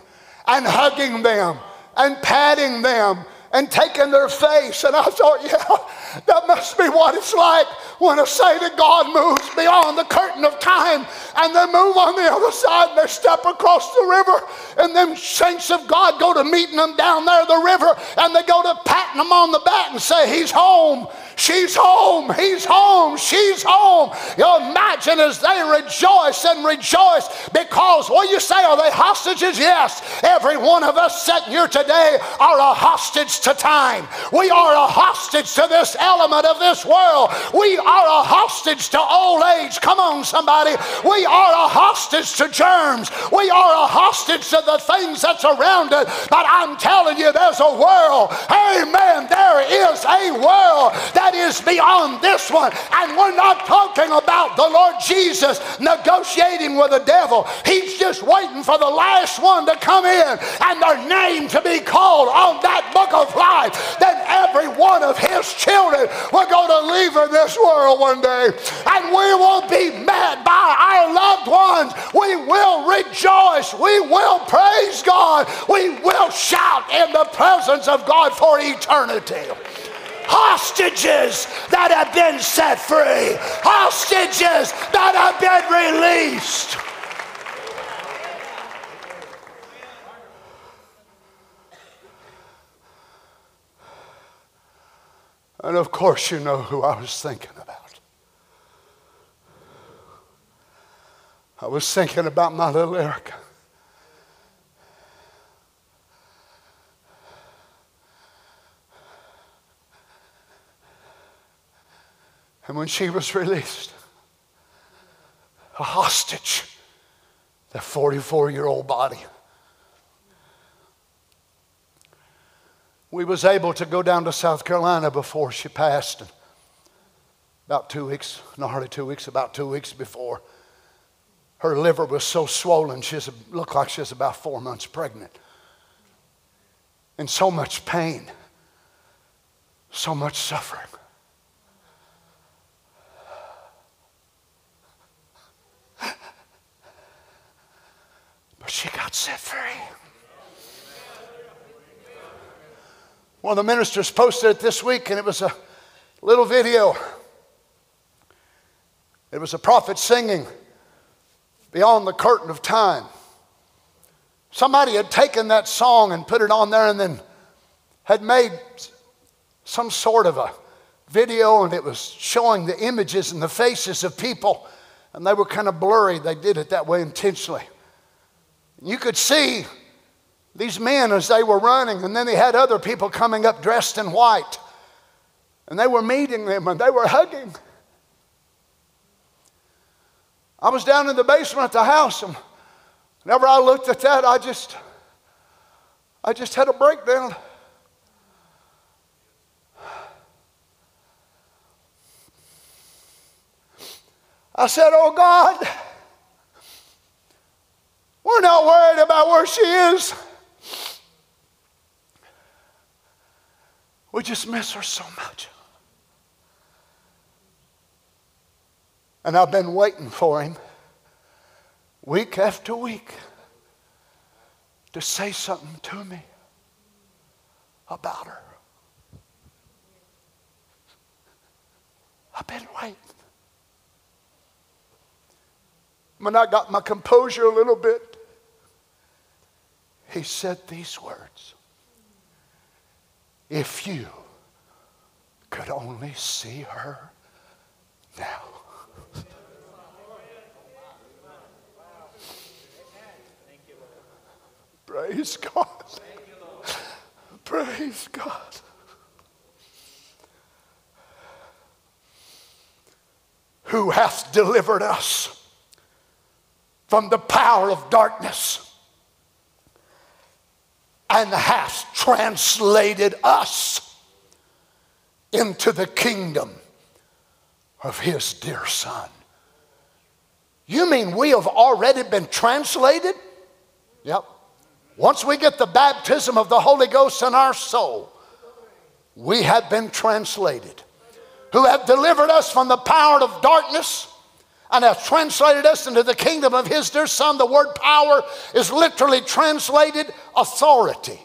Speaker 1: and hugging them and patting them and taking their face. And I thought, [laughs] yeah, that must be what it's like when a of God moves beyond the curtain of time and they move on the other side and they step across the river. And them saints of God go to meeting them down there the river and they go to patting them on the back and say, He's home. She's home. He's home. She's home. You imagine as they rejoice and rejoice because, what you say, are they hostages? Yes. Every one of us sitting here today are a hostage to time. We are a hostage to this element of this world. We are a hostage to old age. Come on, somebody. We are a hostage to germs. We are a hostage to the things that's around it. But I'm telling you, there's a world. Amen. There is a world that is beyond this one. And we're not talking about the Lord Jesus negotiating with the devil. He's just waiting for the last one to come in and their name to be called on that book of life. Then every one of his children will go to leave in this world one day. And we will be met by our loved ones. We will rejoice. We will praise God. We will shout in the presence of God for eternity hostages that have been set free, hostages that have been released. And of course, you know who I was thinking about. I was thinking about my little Erica. And when she was [laughs] released, a hostage, that 44 year old body. We was able to go down to South Carolina before she passed. About two weeks, not hardly two weeks, about two weeks before, her liver was so swollen, she looked like she was about four months pregnant. And so much pain, so much suffering. But she got set free. One of the ministers posted it this week, and it was a little video. It was a prophet singing beyond the curtain of time. Somebody had taken that song and put it on there and then had made some sort of a video, and it was showing the images and the faces of people, and they were kind of blurry. They did it that way intentionally. You could see these men as they were running, and then they had other people coming up dressed in white. And they were meeting them and they were hugging. I was down in the basement at the house, and whenever I looked at that, I just I just had a breakdown. I said, Oh God. Not worried about where she is. We just miss her so much. And I've been waiting for him week after week to say something to me about her. I've been waiting. When I got my composure a little bit, he said these words If you could only see her now. Praise God. Praise God. Who hath delivered us from the power of darkness and has translated us into the kingdom of his dear son. You mean we have already been translated? Yep. Once we get the baptism of the Holy Ghost in our soul, we have been translated. Who have delivered us from the power of darkness and hath translated us into the kingdom of his dear son. The word power is literally translated authority.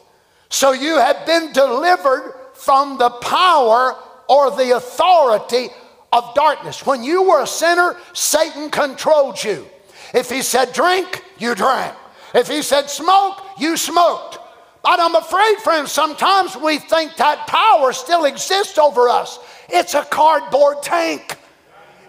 Speaker 1: So you have been delivered from the power or the authority of darkness. When you were a sinner, Satan controlled you. If he said drink, you drank. If he said smoke, you smoked. But I'm afraid, friends, sometimes we think that power still exists over us. It's a cardboard tank.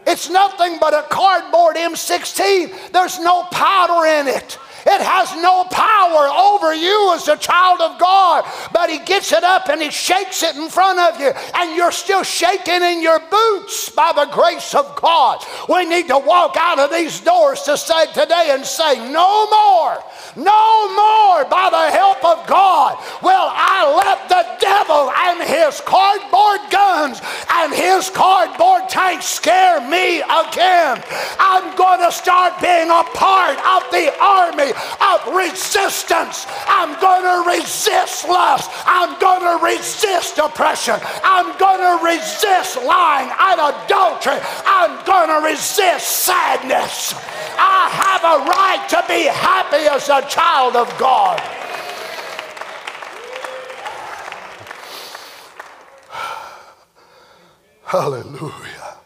Speaker 1: It's nothing but a cardboard M16. There's no powder in it. It has no power over you as a child of God, but He gets it up and He shakes it in front of you, and you're still shaking in your boots by the grace of God. We need to walk out of these doors to say today and say, No more, no more by the help of God will I let the devil and his cardboard guns and his cardboard tanks scare me again. I'm going to start being a part of the army of resistance. I'm going to resist lust. I'm going to resist oppression. I'm going to resist lying and adultery. I'm going to resist sadness. I have a right to be happy as a child of God. [sighs] Hallelujah.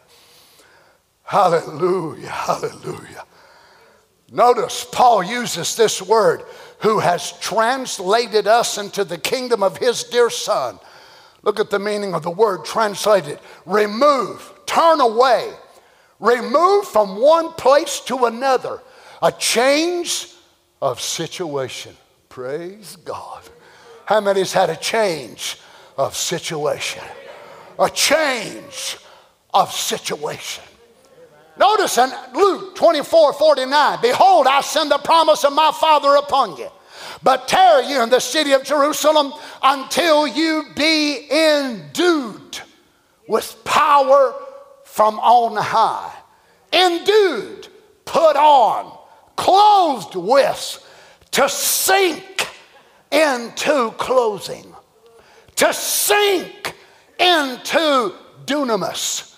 Speaker 1: Hallelujah. Hallelujah. Notice Paul uses this word, who has translated us into the kingdom of his dear son. Look at the meaning of the word translated remove, turn away, remove from one place to another, a change of situation. Praise God. How many's had a change of situation? A change of situation. Notice in Luke 24 49, behold, I send the promise of my Father upon you. But tarry you in the city of Jerusalem until you be endued with power from on high. Endued, put on, clothed with, to sink into closing, to sink into dunamis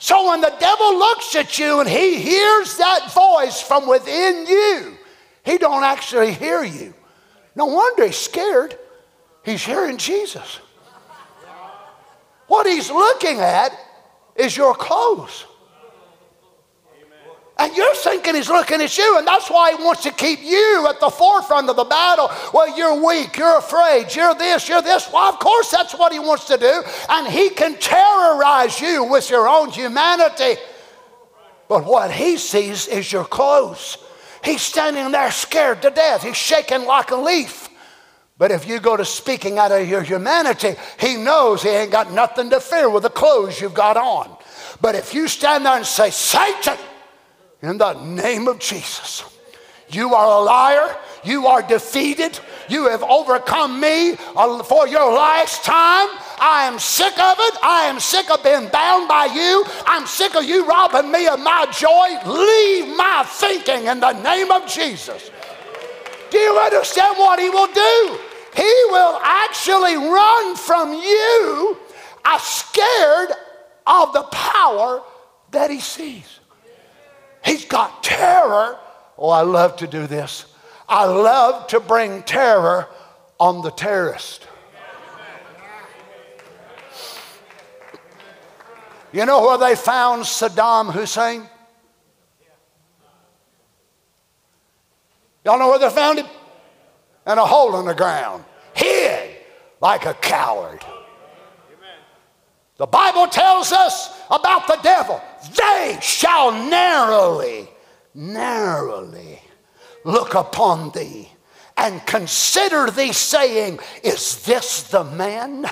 Speaker 1: so when the devil looks at you and he hears that voice from within you, he don't actually hear you. No wonder he's scared. He's hearing Jesus. What he's looking at is your clothes. And you're thinking he's looking at you, and that's why he wants to keep you at the forefront of the battle. Well, you're weak, you're afraid, you're this, you're this. Well, of course, that's what he wants to do. And he can terrorize you with your own humanity. But what he sees is your clothes. He's standing there scared to death, he's shaking like a leaf. But if you go to speaking out of your humanity, he knows he ain't got nothing to fear with the clothes you've got on. But if you stand there and say, Satan, in the name of Jesus. You are a liar. You are defeated. You have overcome me uh, for your last time. I am sick of it. I am sick of being bound by you. I'm sick of you robbing me of my joy. Leave my thinking in the name of Jesus. Do you understand what he will do? He will actually run from you, uh, scared of the power that he sees. He's got terror. Oh, I love to do this. I love to bring terror on the terrorist. You know where they found Saddam Hussein? Y'all know where they found him? In a hole in the ground, hid like a coward. The Bible tells us about the devil. They shall narrowly, narrowly look upon thee and consider thee, saying, Is this the man?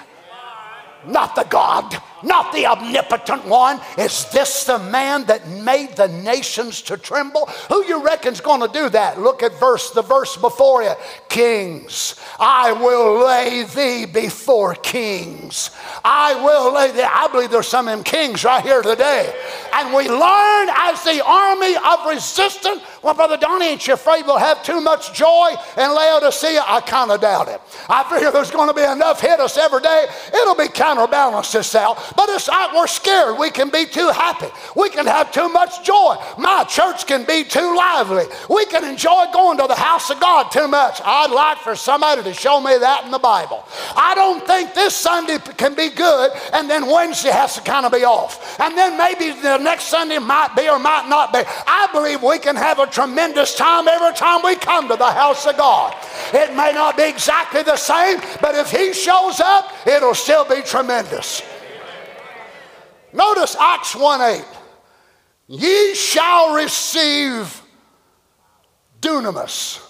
Speaker 1: Not the God, not the omnipotent one. Is this the man that made the nations to tremble? Who you reckon's going to do that? Look at verse the verse before it. Kings, I will lay thee before kings. I will lay thee. I believe there's some of them kings right here today. And we learn as the army of resistance. Well, Brother Donny, ain't you afraid we'll have too much joy in Laodicea? I kind of doubt it. I figure there's going to be enough hit us every day. It'll be counterbalanced out. But it's like we're scared. We can be too happy. We can have too much joy. My church can be too lively. We can enjoy going to the house of God too much. I'd like for somebody to show me that in the Bible. I don't think this Sunday can be good and then Wednesday has to kind of be off. And then maybe the next Sunday might be or might not be. I believe we can have a tremendous time every time we come to the house of God. It may not be exactly the same, but if He shows up, it'll still be tremendous. Notice Acts 1 8. Ye shall receive dunamis,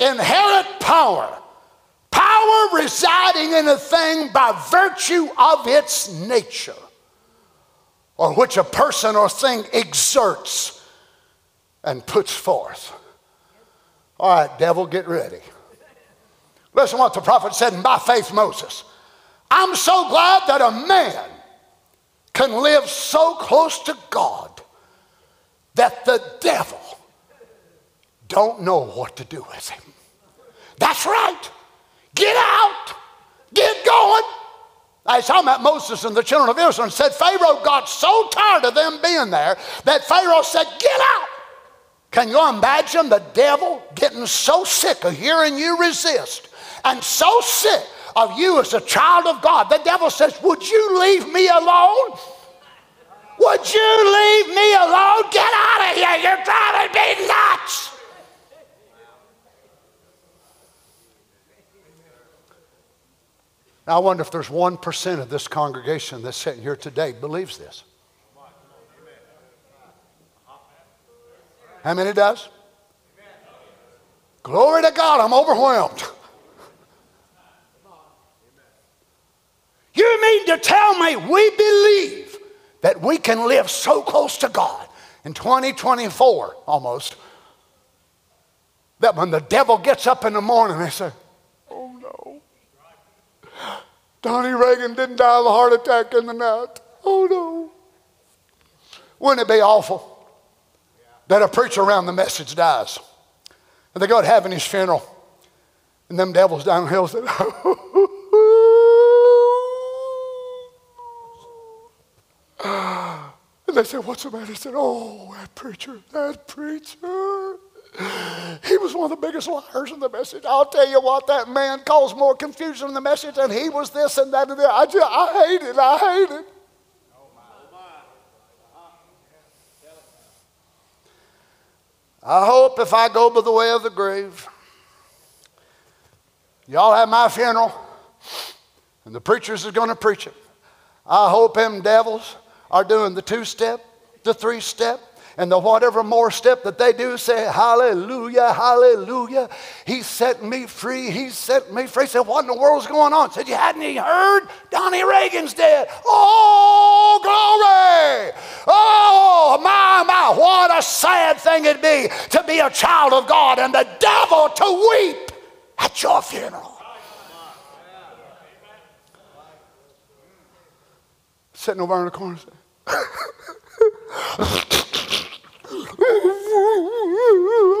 Speaker 1: inherent power, power residing in a thing by virtue of its nature, or which a person or thing exerts and puts forth. All right, devil, get ready. Listen what the prophet said, and by faith, Moses. I'm so glad that a man can live so close to God that the devil don't know what to do with him. That's right. Get out. Get going. I saw about Moses and the children of Israel and said Pharaoh got so tired of them being there that Pharaoh said, Get out. Can you imagine the devil getting so sick of hearing you resist and so sick of you as a child of God? The devil says, Would you leave me alone? Would you leave me alone? Get out of here. You're driving me nuts. Now, I wonder if there's 1% of this congregation that's sitting here today believes this. How many does? Glory to God, I'm overwhelmed. You mean to tell me we believe that we can live so close to God in 2024 almost that when the devil gets up in the morning, they say, Oh no, [gasps] Donny Reagan didn't die of a heart attack in the night. Oh no. Wouldn't it be awful? that a preacher around the message dies. And they go to having his funeral. And them devils down the hill said, [laughs] And they said, What's the matter? He said, Oh, that preacher, that preacher. He was one of the biggest liars in the message. I'll tell you what, that man caused more confusion in the message, and he was this and that and that. I, just, I hate it. I hate it. I hope if I go by the way of the grave, y'all have my funeral, and the preachers is going to preach it. I hope them devils are doing the two step, the three step, and the whatever more step that they do say, Hallelujah, Hallelujah. He set me free. He set me free. Said, What in the world's going on? Said, You hadn't even heard? Donny Reagan's dead. Oh, glory. Oh, my, my. What a sad thing it'd be to be a child of God and the devil to weep at your funeral. Sitting over in the corner.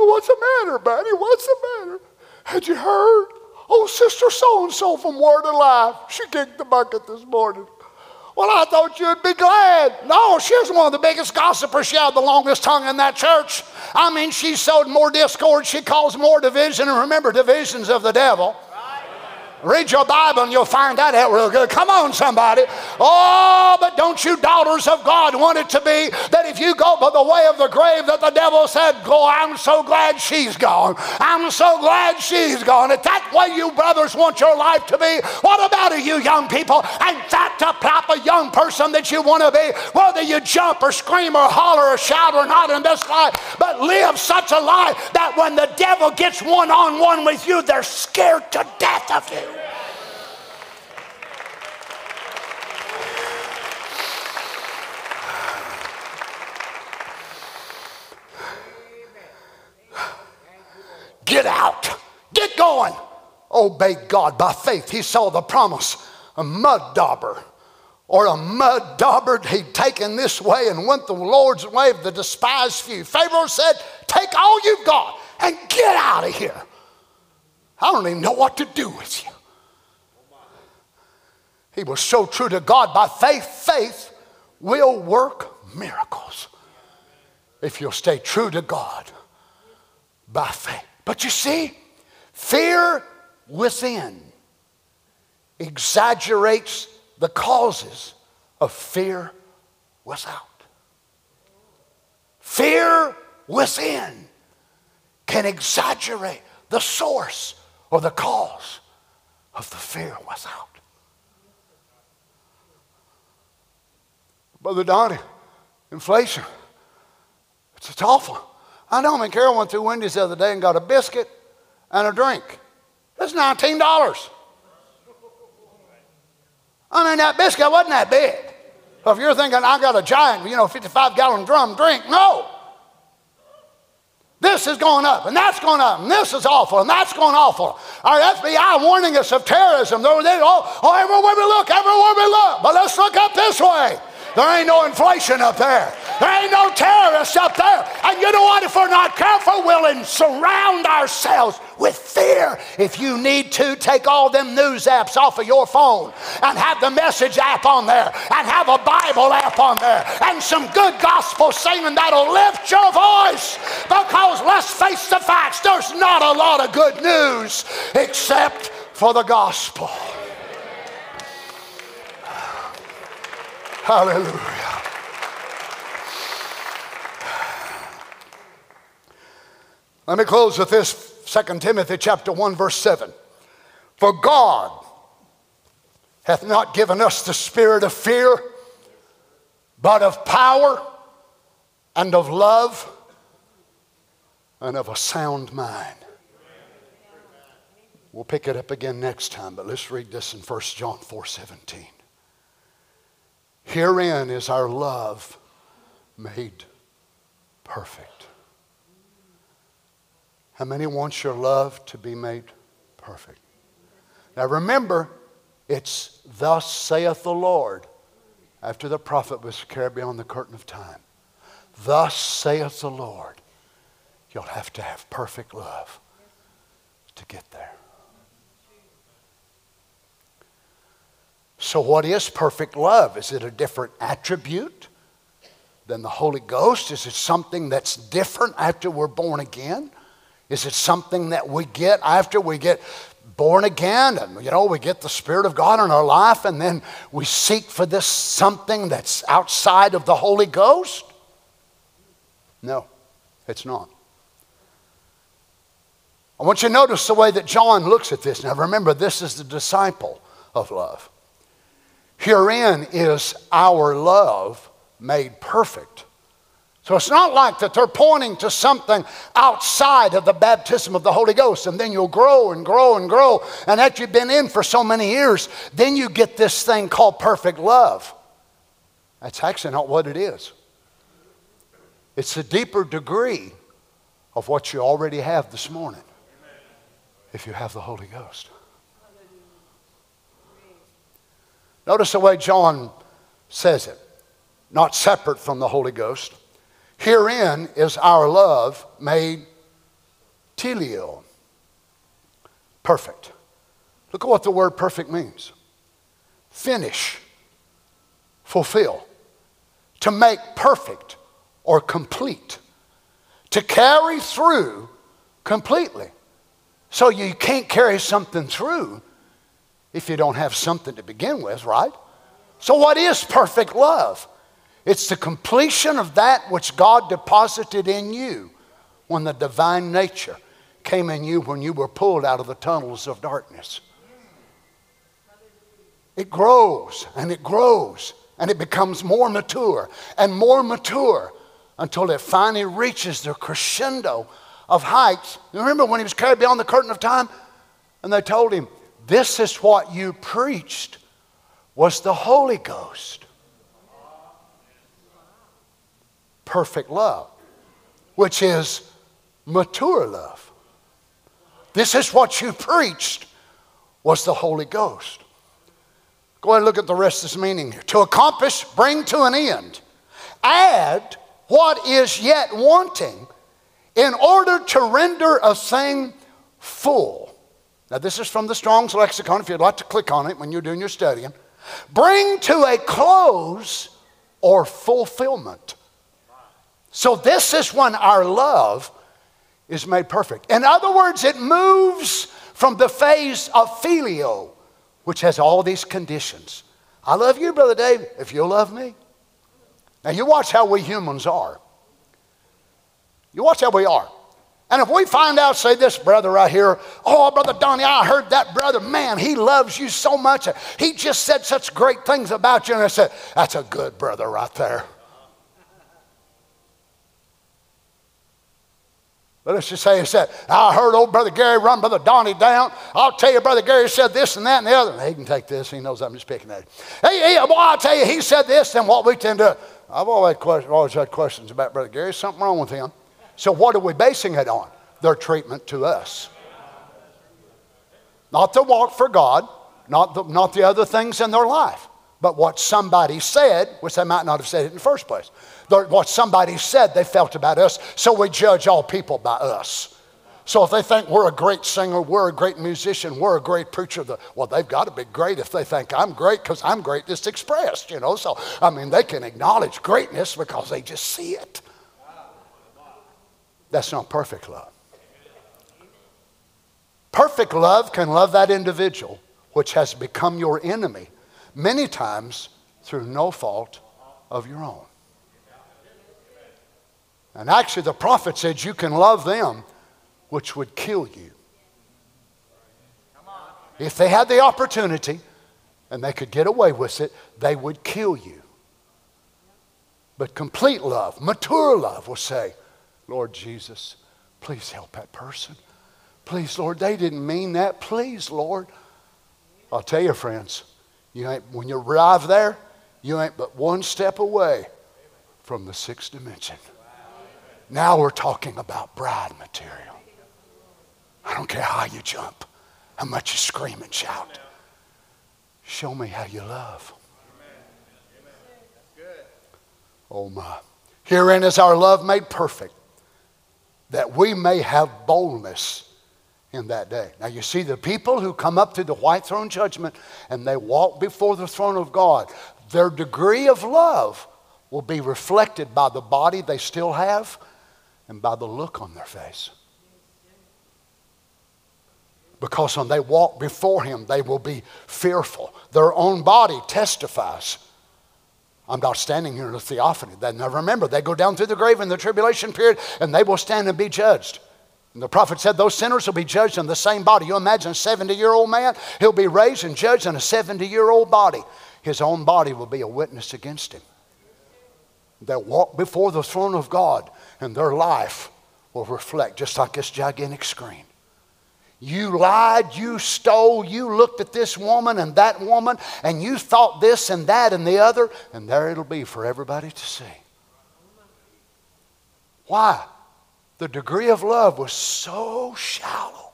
Speaker 1: What's the matter, buddy? What's the matter? Had you heard? Oh, Sister So and so from Word of Life. She kicked the bucket this morning. Well, I thought you'd be glad. No, she's one of the biggest gossipers. She had the longest tongue in that church. I mean, she sowed more discord. She caused more division. And remember, divisions of the devil. Read your Bible and you'll find that out real good. Come on, somebody. Oh, but don't you, daughters of God, want it to be that if you go by the way of the grave, that the devil said, Go, I'm so glad she's gone. I'm so glad she's gone. If that way you brothers want your life to be, what about it, you young people? Ain't that the of young person that you want to be? Whether you jump or scream or holler or shout or not in this life, but live such a life that when the devil gets one on one with you, they're scared to death of you. Get out. Get going. Obey God by faith. He saw the promise. A mud dauber or a mud dauber, he'd taken this way and went the Lord's way of the despised few. Pharaoh said, Take all you've got and get out of here. I don't even know what to do with you. He was so true to God by faith. Faith will work miracles if you'll stay true to God by faith. But you see, fear within exaggerates the causes of fear without. Fear within can exaggerate the source or the cause of the fear without. Brother Donny, inflation. It's, it's awful. I know, mean, Carol went through Wendy's the other day and got a biscuit and a drink. That's $19. I mean, that biscuit wasn't that big. So if you're thinking, I got a giant, you know, 55 gallon drum drink, no. This is going up, and that's going up, and this is awful, and that's going awful. Our FBI warning us of terrorism. They, oh, oh, everywhere we look, everywhere we look. But let's look up this way. There ain't no inflation up there. There ain't no terrorists up there. And you know what? If we're not careful, we'll surround ourselves with fear. If you need to, take all them news apps off of your phone and have the message app on there and have a Bible app on there and some good gospel singing that'll lift your voice. Because let's face the facts, there's not a lot of good news except for the gospel. Hallelujah. Let me close with this 2 Timothy chapter 1 verse 7. For God hath not given us the spirit of fear, but of power and of love and of a sound mind. We'll pick it up again next time, but let's read this in 1 John 4 17. Herein is our love made perfect. How many wants your love to be made perfect? Now remember, it's thus saith the Lord after the prophet was carried beyond the curtain of time. Thus saith the Lord. You'll have to have perfect love to get there. So, what is perfect love? Is it a different attribute than the Holy Ghost? Is it something that's different after we're born again? Is it something that we get after we get born again and you know we get the spirit of god in our life and then we seek for this something that's outside of the holy ghost no it's not i want you to notice the way that john looks at this now remember this is the disciple of love Herein is our love made perfect. So it's not like that they're pointing to something outside of the baptism of the Holy Ghost, and then you'll grow and grow and grow. And after you've been in for so many years, then you get this thing called perfect love. That's actually not what it is. It's a deeper degree of what you already have this morning if you have the Holy Ghost. Notice the way John says it, not separate from the Holy Ghost. Herein is our love made teleo, perfect. Look at what the word perfect means finish, fulfill, to make perfect or complete, to carry through completely. So you can't carry something through if you don't have something to begin with, right? So, what is perfect love? It's the completion of that which God deposited in you when the divine nature came in you when you were pulled out of the tunnels of darkness. It grows and it grows and it becomes more mature and more mature until it finally reaches the crescendo of heights. Remember when he was carried beyond the curtain of time and they told him, this is what you preached was the Holy Ghost. Perfect love, which is mature love. This is what you preached was the Holy Ghost. Go ahead and look at the rest of this meaning here. To accomplish, bring to an end, add what is yet wanting in order to render a thing full. Now, this is from the Strong's Lexicon, if you'd like to click on it when you're doing your studying. bring to a close or fulfillment. So, this is when our love is made perfect. In other words, it moves from the phase of phileo, which has all these conditions. I love you, Brother Dave, if you'll love me. Now, you watch how we humans are. You watch how we are. And if we find out, say this brother right here, oh, Brother Donny, I heard that brother, man, he loves you so much. He just said such great things about you. And I said, that's a good brother right there. But let's just say he said, I heard old Brother Gary run Brother Donny down. I'll tell you, Brother Gary said this and that and the other. He can take this. He knows I'm just picking at him. Hey, hey, well, I'll tell you, he said this and what we tend to. I've always, always had questions about Brother Gary. Something wrong with him. So, what are we basing it on? Their treatment to us. Not the walk for God, not the, not the other things in their life, but what somebody said, which they might not have said it in the first place. what somebody said they felt about us, so we judge all people by us. So if they think we're a great singer, we're a great musician, we're a great preacher, the, well, they've got to be great if they think I'm great because I'm great just expressed, you know. So, I mean, they can acknowledge greatness because they just see it. That's not perfect love. Perfect love can love that individual which has become your enemy many times through no fault of your own. And actually, the prophet said you can love them which would kill you. If they had the opportunity and they could get away with it, they would kill you. But complete love, mature love, will say, Lord Jesus, please help that person. Please, Lord, they didn't mean that. Please, Lord. I'll tell you, friends, you ain't, when you arrive there, you ain't but one step away from the sixth dimension. Now we're talking about bride material. I don't care how you jump, how much you scream and shout. Show me how you love. Oh my. Herein is our love made perfect that we may have boldness in that day. Now, you see, the people who come up to the white throne judgment and they walk before the throne of God, their degree of love will be reflected by the body they still have and by the look on their face. Because when they walk before Him, they will be fearful. Their own body testifies I'm not standing here in a theophany. They never remember. They go down through the grave in the tribulation period and they will stand and be judged. And the prophet said those sinners will be judged in the same body. You imagine a 70 year old man, he'll be raised and judged in a 70 year old body. His own body will be a witness against him. They'll walk before the throne of God and their life will reflect just like this gigantic screen. You lied, you stole, you looked at this woman and that woman, and you thought this and that and the other, and there it'll be for everybody to see. Why? The degree of love was so shallow.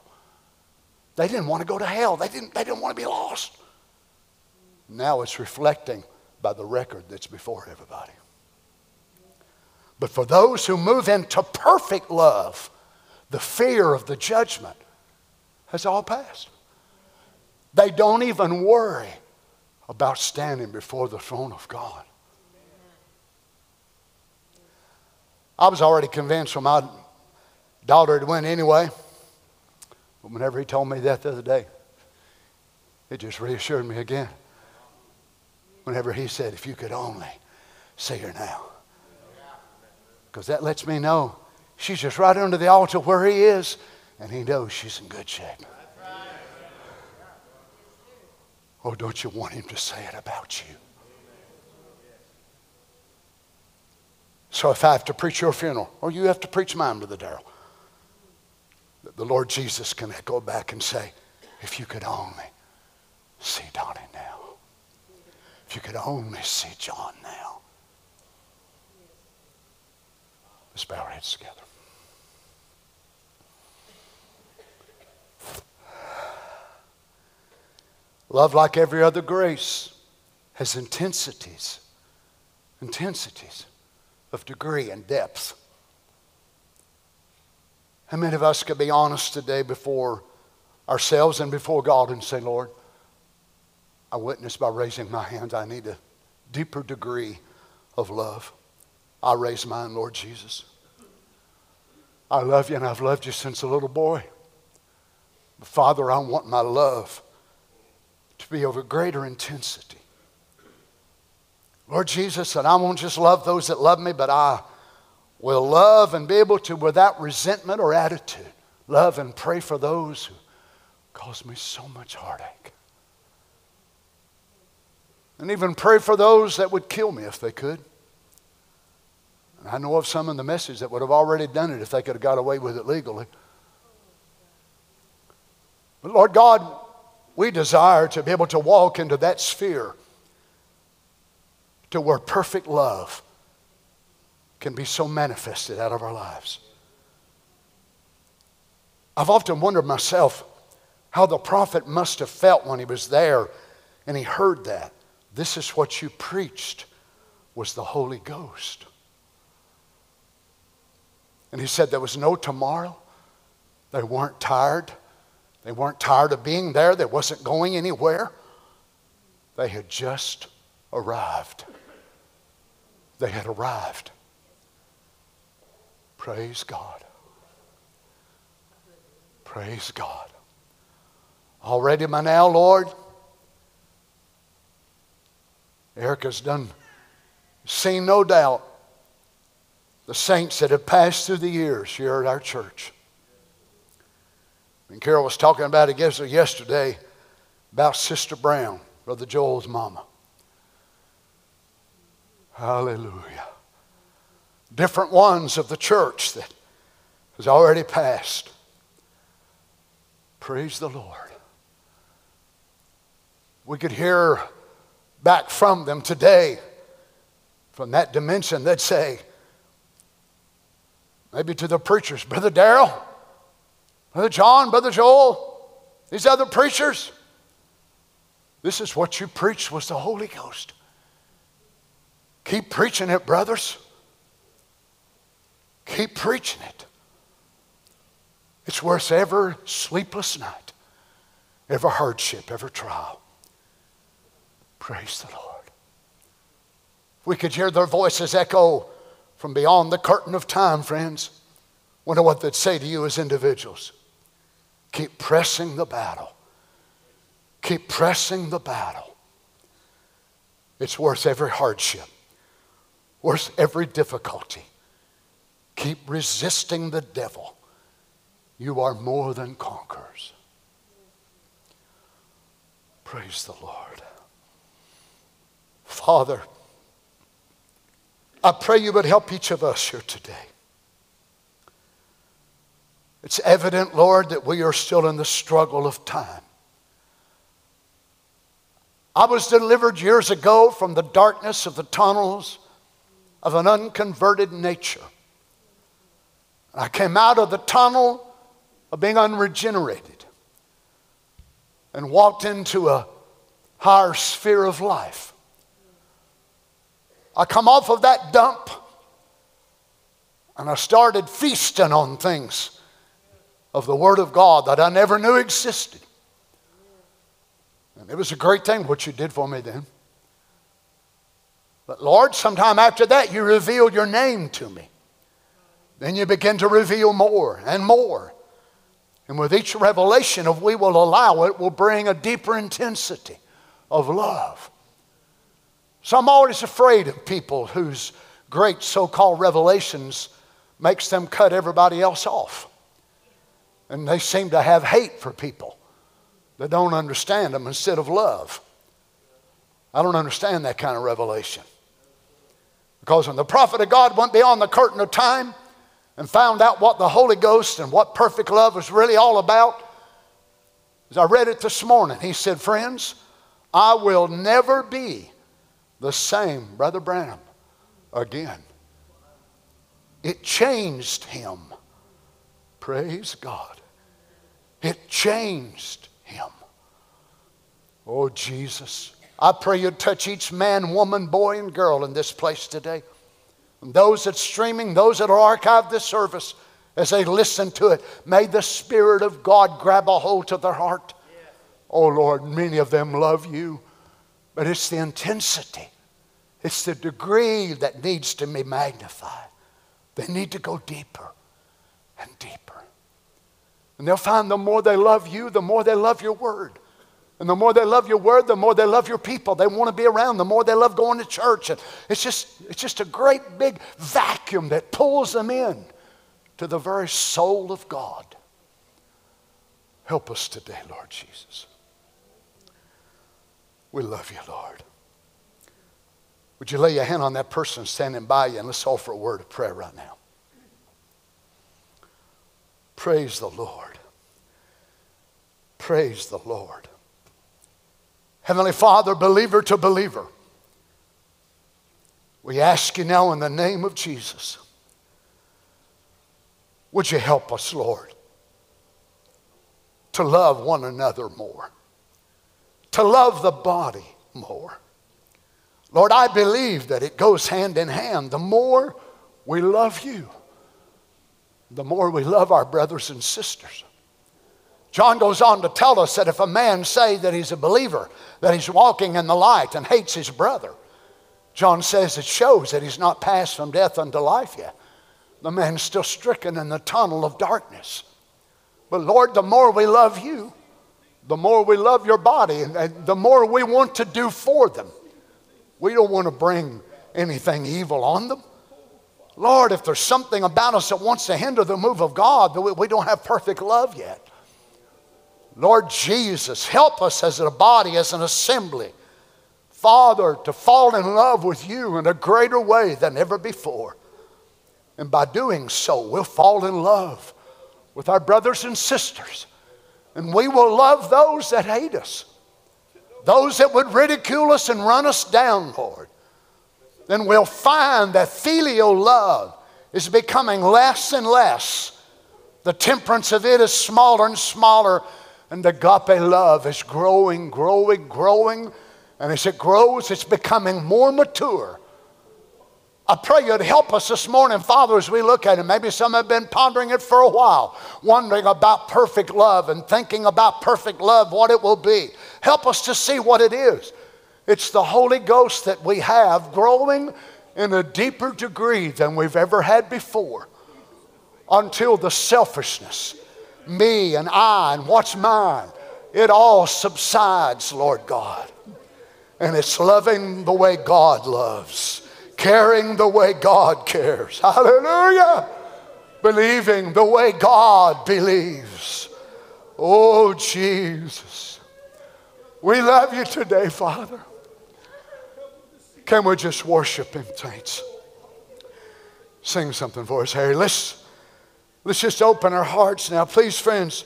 Speaker 1: They didn't want to go to hell, they didn't, they didn't want to be lost. Now it's reflecting by the record that's before everybody. But for those who move into perfect love, the fear of the judgment has all passed. They don't even worry about standing before the throne of God. I was already convinced when my daughter had went anyway. But whenever he told me that the other day, it just reassured me again. Whenever he said, if you could only see her now. Because that lets me know she's just right under the altar where he is and he knows she's in good shape. Oh, don't you want him to say it about you? So if I have to preach your funeral, or you have to preach mine to the Darrell, the Lord Jesus can go back and say, if you could only see Donny now. If you could only see John now. Let's bow our heads together. Love, like every other grace, has intensities, intensities of degree and depth. How many of us could be honest today before ourselves and before God and say, Lord, I witness by raising my hands. I need a deeper degree of love. I raise mine, Lord Jesus. I love you and I've loved you since a little boy. But Father, I want my love to be of a greater intensity. Lord Jesus, and I won't just love those that love me, but I will love and be able to, without resentment or attitude, love and pray for those who cause me so much heartache. And even pray for those that would kill me if they could. And I know of some in the message that would have already done it if they could have got away with it legally. But Lord God, we desire to be able to walk into that sphere to where perfect love can be so manifested out of our lives. I've often wondered myself how the prophet must have felt when he was there and he heard that. This is what you preached was the Holy Ghost. And he said there was no tomorrow. They weren't tired. They weren't tired of being there. They wasn't going anywhere. They had just arrived. They had arrived. Praise God. Praise God. Already by now, Lord, Erica's done seen no doubt the saints that have passed through the years here at our church. And Carol was talking about it yesterday about Sister Brown, Brother Joel's mama. Hallelujah. Different ones of the church that has already passed. Praise the Lord. We could hear back from them today, from that dimension, they'd say, maybe to the preachers, Brother Darrell, Brother John, Brother Joel, these other preachers, this is what you preached was the Holy Ghost. Keep preaching it, brothers. Keep preaching it. It's worth every sleepless night, every hardship, every trial. Praise the Lord. We could hear their voices echo from beyond the curtain of time, friends. Wonder what they'd say to you as individuals. Keep pressing the battle. Keep pressing the battle. It's worth every hardship, worth every difficulty. Keep resisting the devil. You are more than conquerors. Praise the Lord. Father, I pray you would help each of us here today. It's evident, Lord, that we are still in the struggle of time. I was delivered years ago from the darkness of the tunnels of an unconverted nature. I came out of the tunnel of being unregenerated and walked into a higher sphere of life. I come off of that dump and I started feasting on things of the Word of God that I never knew existed. And it was a great thing what you did for me then. But Lord, sometime after that, you revealed your name to me. Then you begin to reveal more and more. And with each revelation, if we will allow it, will bring a deeper intensity of love. So I'm always afraid of people whose great so called revelations makes them cut everybody else off. And they seem to have hate for people that don't understand them instead of love. I don't understand that kind of revelation. Because when the prophet of God went beyond the curtain of time and found out what the Holy Ghost and what perfect love was really all about, as I read it this morning, he said, Friends, I will never be the same, Brother Branham, again. It changed him. Praise God. It changed him. Oh, Jesus. I pray you'd touch each man, woman, boy, and girl in this place today. And those that's streaming, those that are archived this service, as they listen to it, may the Spirit of God grab a hold to their heart. Oh, Lord, many of them love you but it's the intensity, it's the degree that needs to be magnified. They need to go deeper and deeper. And they'll find the more they love you, the more they love your word. And the more they love your word, the more they love your people. They want to be around, the more they love going to church. And it's just, it's just a great big vacuum that pulls them in to the very soul of God. Help us today, Lord Jesus. We love you, Lord. Would you lay your hand on that person standing by you and let's offer a word of prayer right now? Praise the Lord. Praise the Lord. Heavenly Father, believer to believer, we ask you now in the name of Jesus, would you help us, Lord, to love one another more, to love the body more. Lord, I believe that it goes hand in hand. The more we love you, the more we love our brothers and sisters. John goes on to tell us that if a man say that he's a believer, that he's walking in the light and hates his brother, John says it shows that he's not passed from death unto life yet. The man's still stricken in the tunnel of darkness. But Lord, the more we love you, the more we love your body, and the more we want to do for them. We don't want to bring anything evil on them. Lord, if there's something about us that wants to hinder the move of God, we don't have perfect love yet. Lord Jesus, help us as a body, as an assembly, Father, to fall in love with you in a greater way than ever before. And by doing so, we'll fall in love with our brothers and sisters. And we will love those that hate us, those that would ridicule us and run us down, Lord. Then we'll find that phileo love is becoming less and less. The temperance of it is smaller and smaller and the agape love is growing, growing, growing. And as it grows, it's becoming more mature. I pray you'd help us this morning, Father, as we look at it. Maybe some have been pondering it for a while, wondering about perfect love and thinking about perfect love, what it will be. Help us to see what it is. It's the Holy Ghost that we have growing in a deeper degree than we've ever had before until the selfishness me and I and what's mine, it all subsides, Lord God. And it's loving the way God loves, caring the way God cares. Hallelujah. Believing the way God believes. Oh, Jesus. We love you today, Father. Can we just worship Him, saints? Sing something for us, Harry. Let's. Let's just open our hearts now. Please, friends,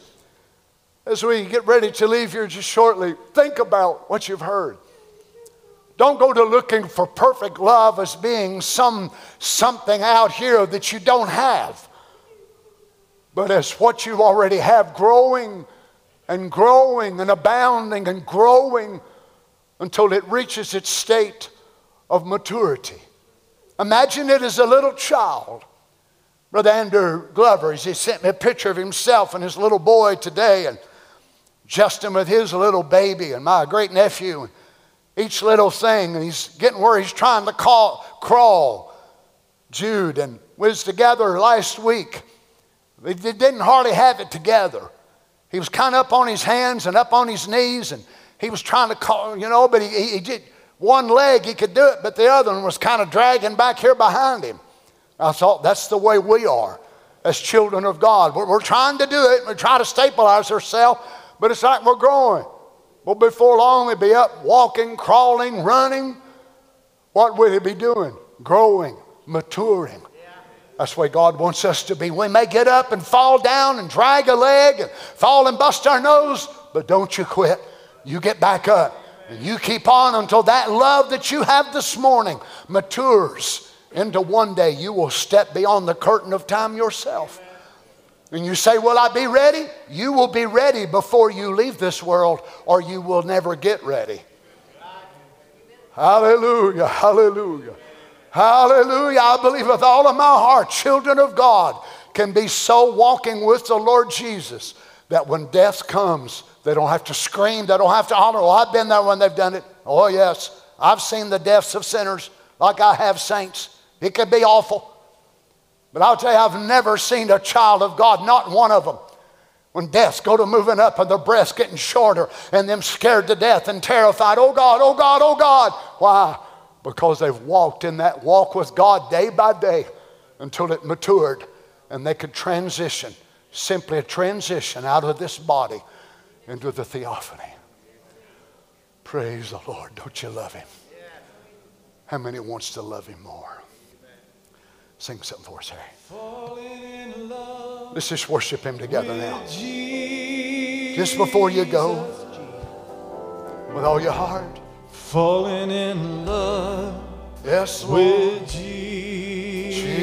Speaker 1: as we get ready to leave here just shortly, think about what you've heard. Don't go to looking for perfect love as being some something out here that you don't have. But as what you already have growing and growing and abounding and growing until it reaches its state of maturity. Imagine it as a little child Brother Andrew Glover, he sent me a picture of himself and his little boy today, and Justin with his little baby, and my great nephew, each little thing, and he's getting where he's trying to call, crawl. Jude, and was together last week. They didn't hardly have it together. He was kind of up on his hands and up on his knees, and he was trying to call, you know, but he, he did one leg, he could do it, but the other one was kind of dragging back here behind him. I thought that's the way we are as children of God. We're, we're trying to do it. We try to stabilize ourselves, but it's like we're growing. Well, before long, we'd be up walking, crawling, running. What would it be doing? Growing, maturing. That's the way God wants us to be. We may get up and fall down and drag a leg and fall and bust our nose, but don't you quit. You get back up and you keep on until that love that you have this morning matures into one day you will step beyond the curtain of time yourself. And you say, Will I be ready? You will be ready before you leave this world, or you will never get ready. Hallelujah, hallelujah, hallelujah. I believe with all of my heart, children of God can be so walking with the Lord Jesus that when death comes, they don't have to scream, they don't have to holler. Well, oh, I've been there when they've done it. Oh, yes. I've seen the deaths of sinners like I have saints. It could be awful. But I'll tell you, I've never seen a child of God, not one of them, when deaths go to moving up and their breasts getting shorter and them scared to death and terrified. Oh God, oh God, oh God. Why? Because they've walked in that walk with God day by day until it matured and they could transition, simply a transition out of this body into the theophany. Praise the Lord. Don't you love him? How many wants to love him more? Sing something for us, Harry. Let's just worship him together now. Just before you go, with all your heart.
Speaker 2: Falling in love
Speaker 1: Yes, Lord.
Speaker 2: with Jesus.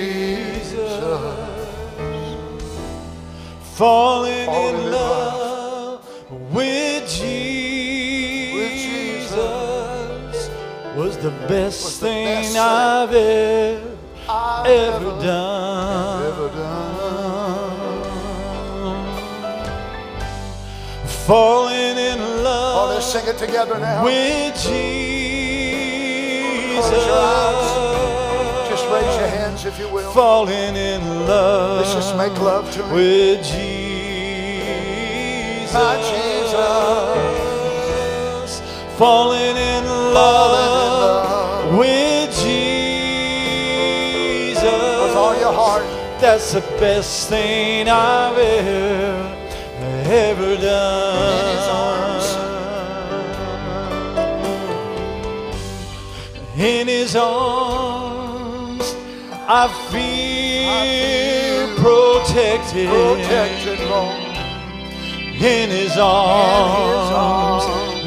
Speaker 2: Falling
Speaker 1: Falling in
Speaker 2: in love with
Speaker 1: Jesus.
Speaker 2: Jesus was the best
Speaker 1: the
Speaker 2: thing
Speaker 1: best thing
Speaker 2: I've ever,
Speaker 1: I've
Speaker 2: ever
Speaker 1: ever,
Speaker 2: done.
Speaker 1: ever done.
Speaker 2: Falling in
Speaker 1: Oh,
Speaker 2: love
Speaker 1: let's sing it together now.
Speaker 2: with Jesus.
Speaker 1: Close your eyes. Just raise your hands if you will.
Speaker 2: Falling in love.
Speaker 1: Let's just make love to him.
Speaker 2: with Jesus.
Speaker 1: My Jesus.
Speaker 2: Falling in love,
Speaker 1: love.
Speaker 2: with
Speaker 1: heart.
Speaker 2: That's the best thing I've ever, ever done.
Speaker 1: In his arms.
Speaker 2: In his arms, I feel, protected.
Speaker 1: Protected, Lord.
Speaker 2: In his arms,
Speaker 1: arms.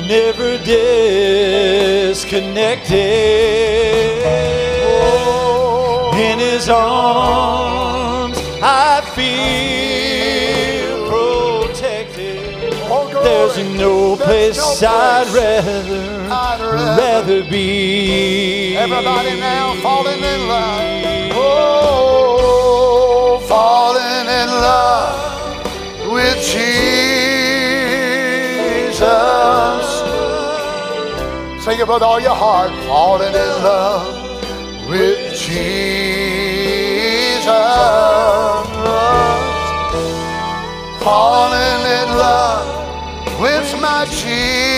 Speaker 2: never disconnected. In his arms, I feel protected.
Speaker 1: oh.
Speaker 2: There's no
Speaker 1: There's
Speaker 2: place
Speaker 1: no
Speaker 2: I'd
Speaker 1: place
Speaker 2: rather,
Speaker 1: I'd rather-
Speaker 2: rather be.
Speaker 1: Everybody now falling in love. Oh, falling in love with Jesus. Sing it with all your heart. Falling in love with Jesus. Falling in love with my Jesus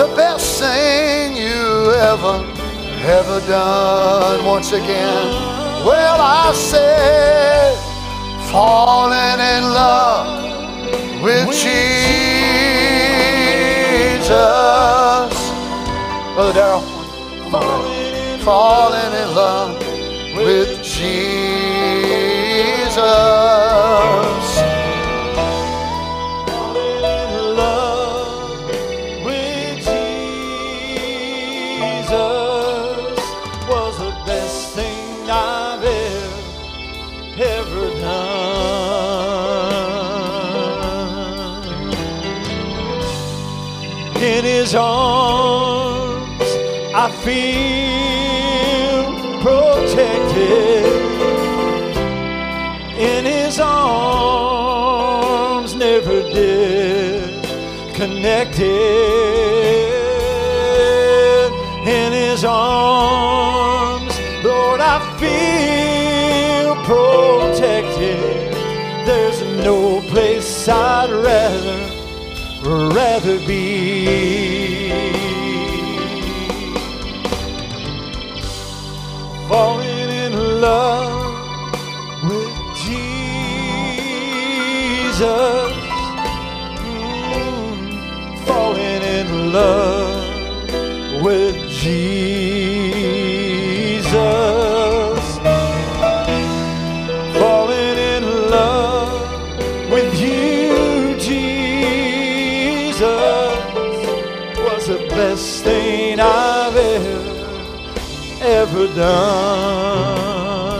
Speaker 1: the best thing you ever, ever done. Once again, well, I said, falling in love with Jesus. Brother Darrell, falling in love with Jesus.
Speaker 2: Feel protected in his arms never disconnected. In his arms lord i feel protected. There's no place i'd rather rather be ever done.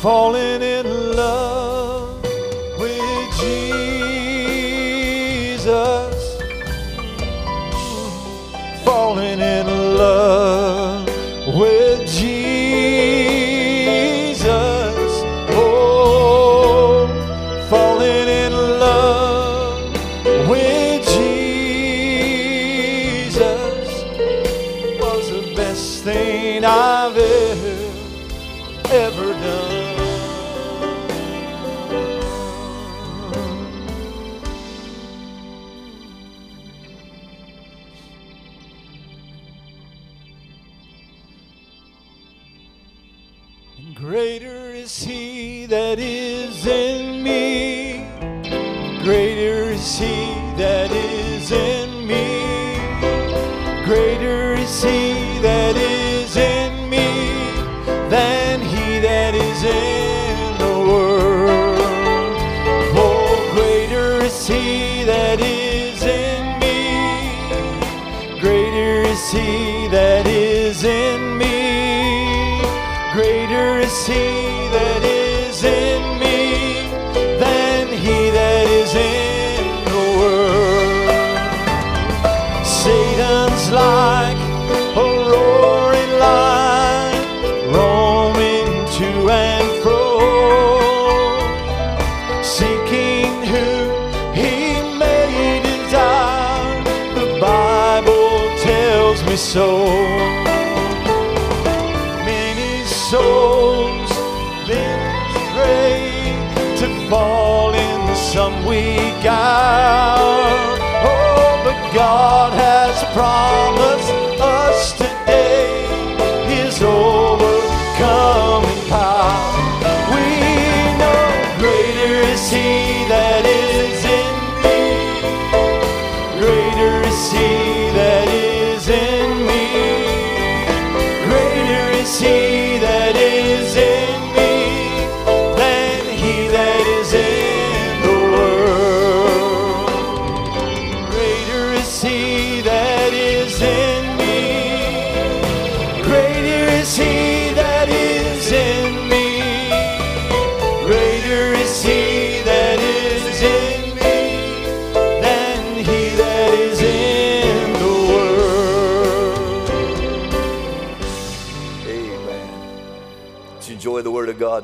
Speaker 2: Falling in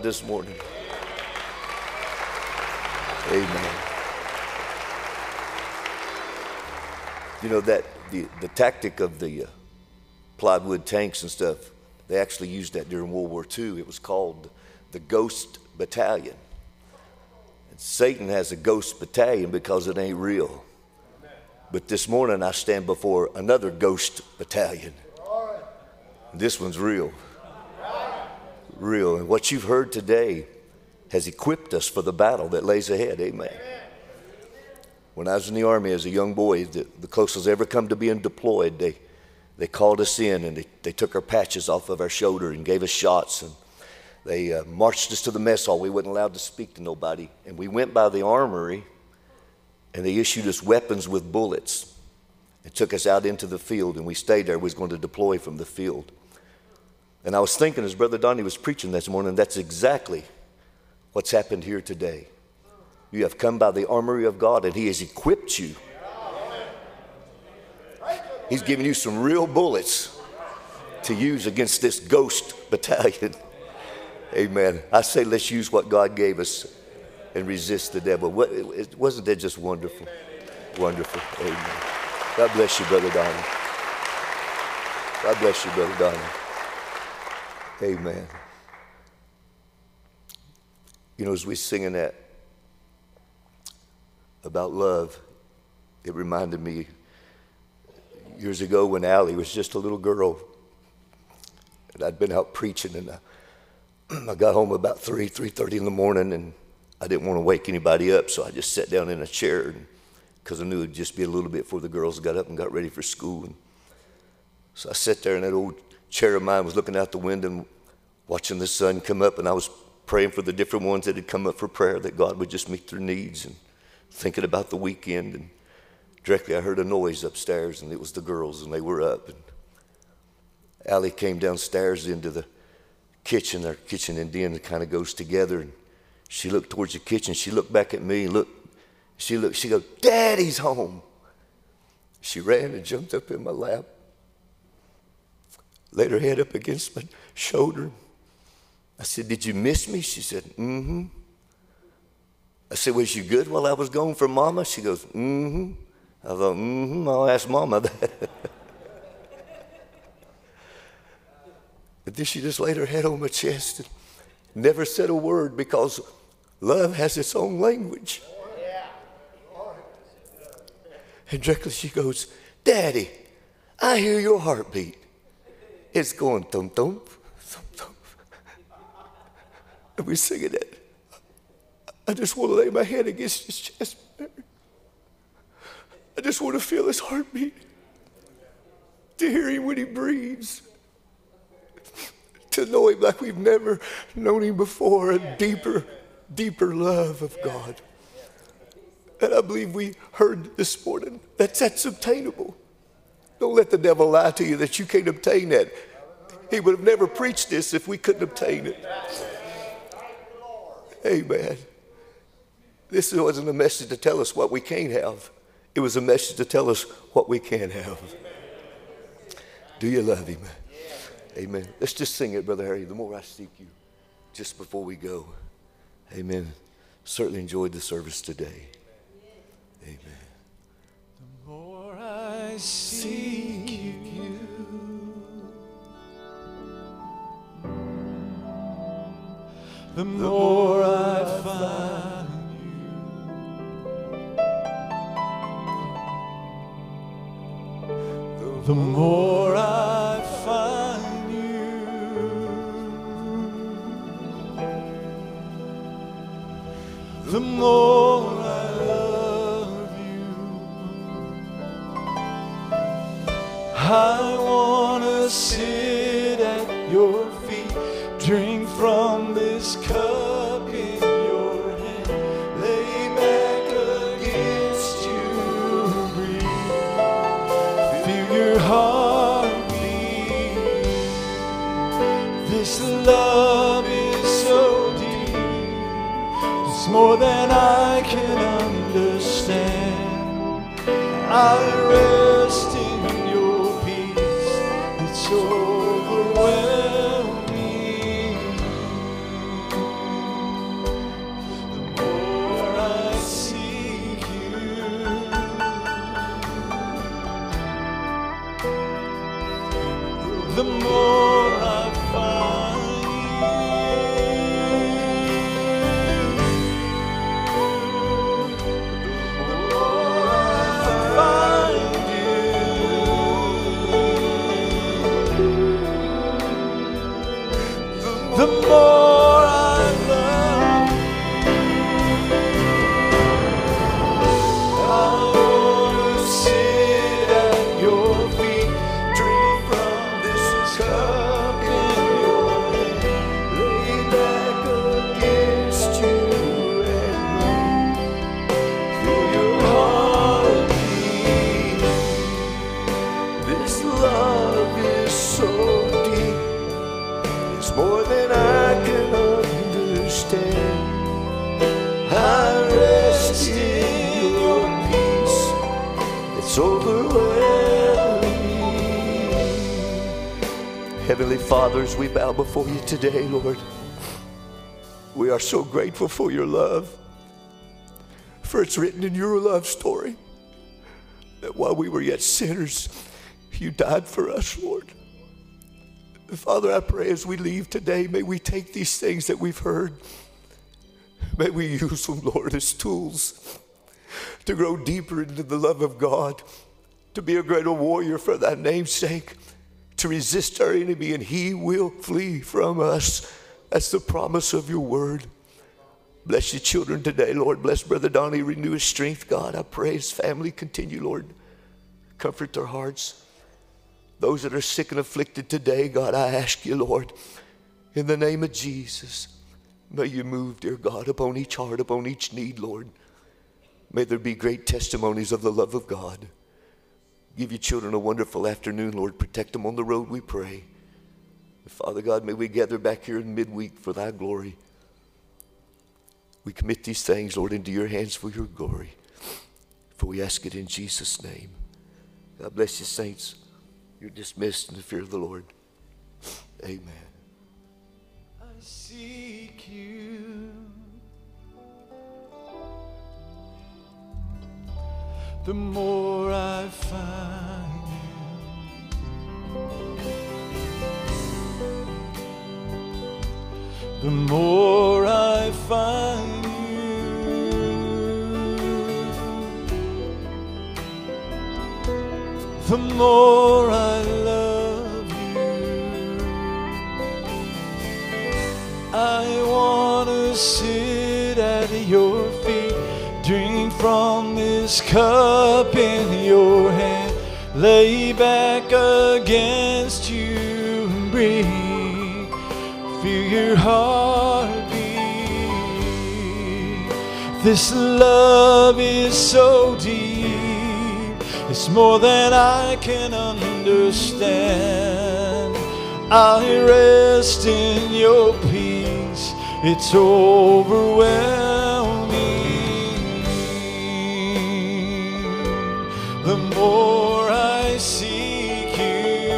Speaker 3: this morning. Amen. You know that the, the tactic of the uh, plywood tanks and stuff, they actually used that during World War II. It was called the Ghost Battalion. And Satan has a ghost battalion because it ain't real. But this morning I stand before another ghost battalion. This one's real. Real. And what you've heard today has equipped us for the battle that lays ahead. Amen. When I was in the Army as a young boy, the, the closest I ever come to being deployed, they, they called us in and they, they took our patches off of our shoulder and gave us shots. And they uh, marched us to the mess hall. We wasn't allowed to speak to nobody. And we went by the armory and they issued us weapons with bullets. It took us out into the field and we stayed there. We was going to deploy from the field. And I was thinking as Brother Donny was preaching this morning, that's exactly what's happened here today. You have come by the armory of God and He has equipped you. He's given you some real bullets to use against this ghost [laughs] battalion. Amen. I say let's use what God gave us and resist the devil. What- it- Wasn't that just wonderful? Wonderful. Amen. God bless you, Brother Donny. God bless you, Brother Donny. Amen. You know, as we singing that about love, it reminded me years ago when Allie was just a little girl, and I'd been out preaching, and I, [clears throat] I got home about three, three thirty in the morning, and I didn't want to wake anybody up, so I just sat down in a chair, because I knew it'd just be a little bit before the girls got up and got ready for school. And so I sat there, in that old chair of mine was looking out the window and watching the sun come up, and I was praying for the different ones that had come up for prayer that God would just meet their needs, and thinking about the weekend. And directly, I heard a noise upstairs, and it was the girls, and they were up. And Allie came downstairs into the kitchen. Our kitchen and den kind of goes together, and she looked towards the kitchen. She looked back at me, looked. She looked. She goes, "Daddy's home." She ran and jumped up in my lap laid her head up against my shoulder. I said, Did you miss me? She said, Mm hmm. I said, Was you good while I was gone for Mama? She goes, Mm hmm. I thought, Mm hmm, I'll ask Mama that. but then she just laid her head on my chest and never said a word because love has its own language. And directly she goes, Daddy, I hear your heartbeat. It's going thump thump, thump thump. And we're singing it. I just want to lay my head against his chest. I just want to feel his heartbeat, to hear him when he breathes, to know him like we've never known him before, a deeper, deeper love of God. And I believe we heard this morning that that's obtainable. Don't let the devil lie to you that you can't obtain that. He would have never preached this if we couldn't obtain it. Amen. This wasn't a message to tell us what we can't have. It was a message to tell us what we can have. Do you love him? Amen. Let's just sing it, Brother Harry. The more I seek you, just before we go. Amen. Certainly enjoyed the service today. Amen.
Speaker 2: Seek you, the more I find you. The more I find you, the more I wanna sit at your feet, drink from this cup in your hand, lay back against you, breathe, feel your heart beat. This love is so deep, it's more than I can understand. I Heavenly Fathers, we bow before you today, Lord. We are so grateful for your love. For it's written in your love story that while we were yet sinners, you died for us, Lord. Father, I pray as we leave today, may we take these things that we've heard, may we use them, Lord, as tools to grow deeper into the love of God, to be a greater warrior for thy name's sake, to resist our enemy, and he will flee from us. That's the promise of your word. Bless your children today, Lord. Bless Brother Donny. Renew his strength, God. I pray his family continue, Lord. Comfort their hearts. Those that are sick and afflicted today, God, I ask you, Lord, in the name of Jesus, may you move, dear God, upon each heart, upon each need, Lord. May there be great testimonies of the love of God. Give your children a wonderful afternoon, Lord. Protect them on the road, we pray. Father God, may we gather back here in midweek for thy glory. We commit these things, Lord, into your hands for your glory. For we ask it in Jesus' name. God bless you, saints. You're dismissed in the fear of the Lord. Amen. I seek you. The more I find you, the more I find you, the more I love you. I want want from this cup in your hand, lay back against you and breathe. Feel your heart beat. This love is so deep, it's more than I can understand. I rest in your peace, it's overwhelming. The more I seek you,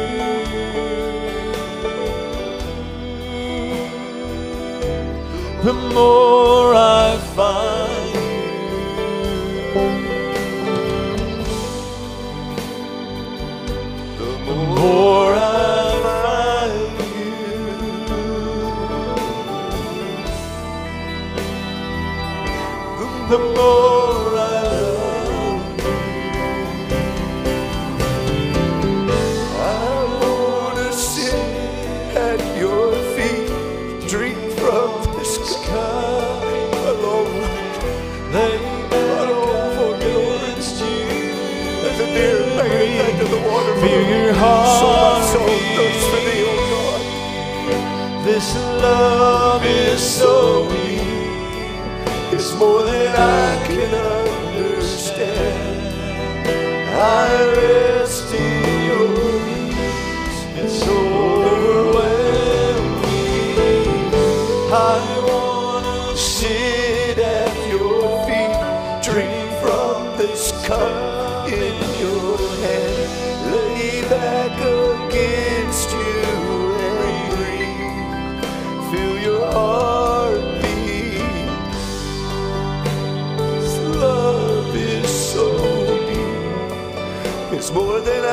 Speaker 2: the more I find you. The more I find you, the more Feel your
Speaker 3: so my
Speaker 2: heart beat.
Speaker 3: thirsts for thee, O God.
Speaker 2: This love is so deep.
Speaker 3: It's more than I can understand. I rest in your peace.
Speaker 2: It's overwhelming. I wanna
Speaker 3: Sit at your feet, drink from this cup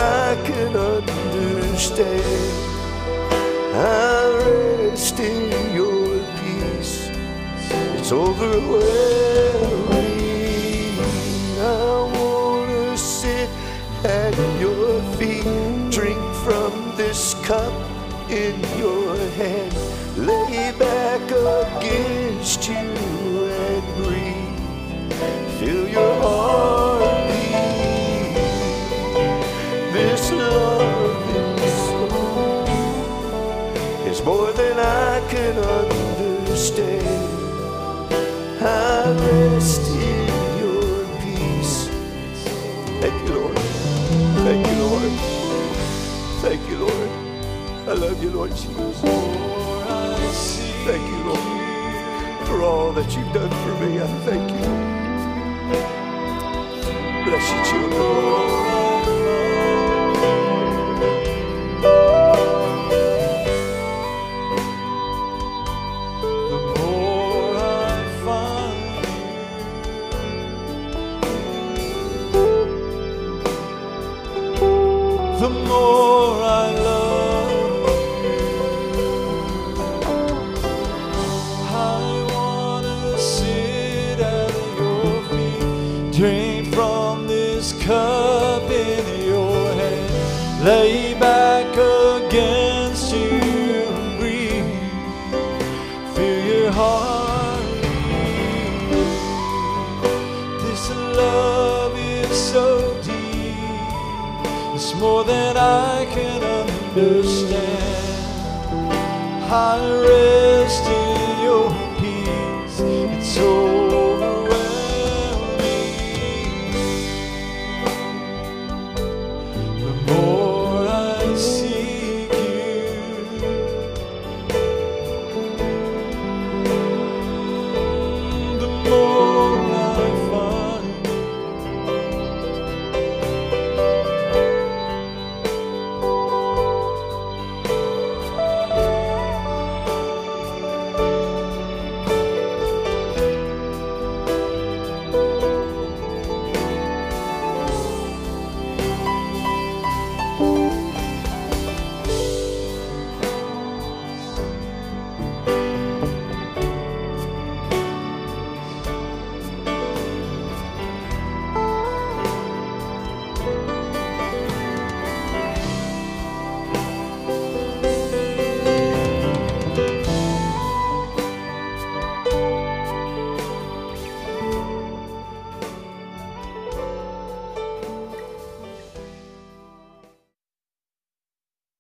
Speaker 3: I can understand. I rest in your peace. It's overwhelming. I wanna sit at your feet, drink from this cup in your hand, lay back against you and breathe. Feel your heart more than I can understand. I rest in your peace. Thank you, Lord. Thank you, Lord. Thank you, Lord. I love you, Lord Jesus. Thank you, Lord, for all that you've done for me. I thank you. Bless you, children.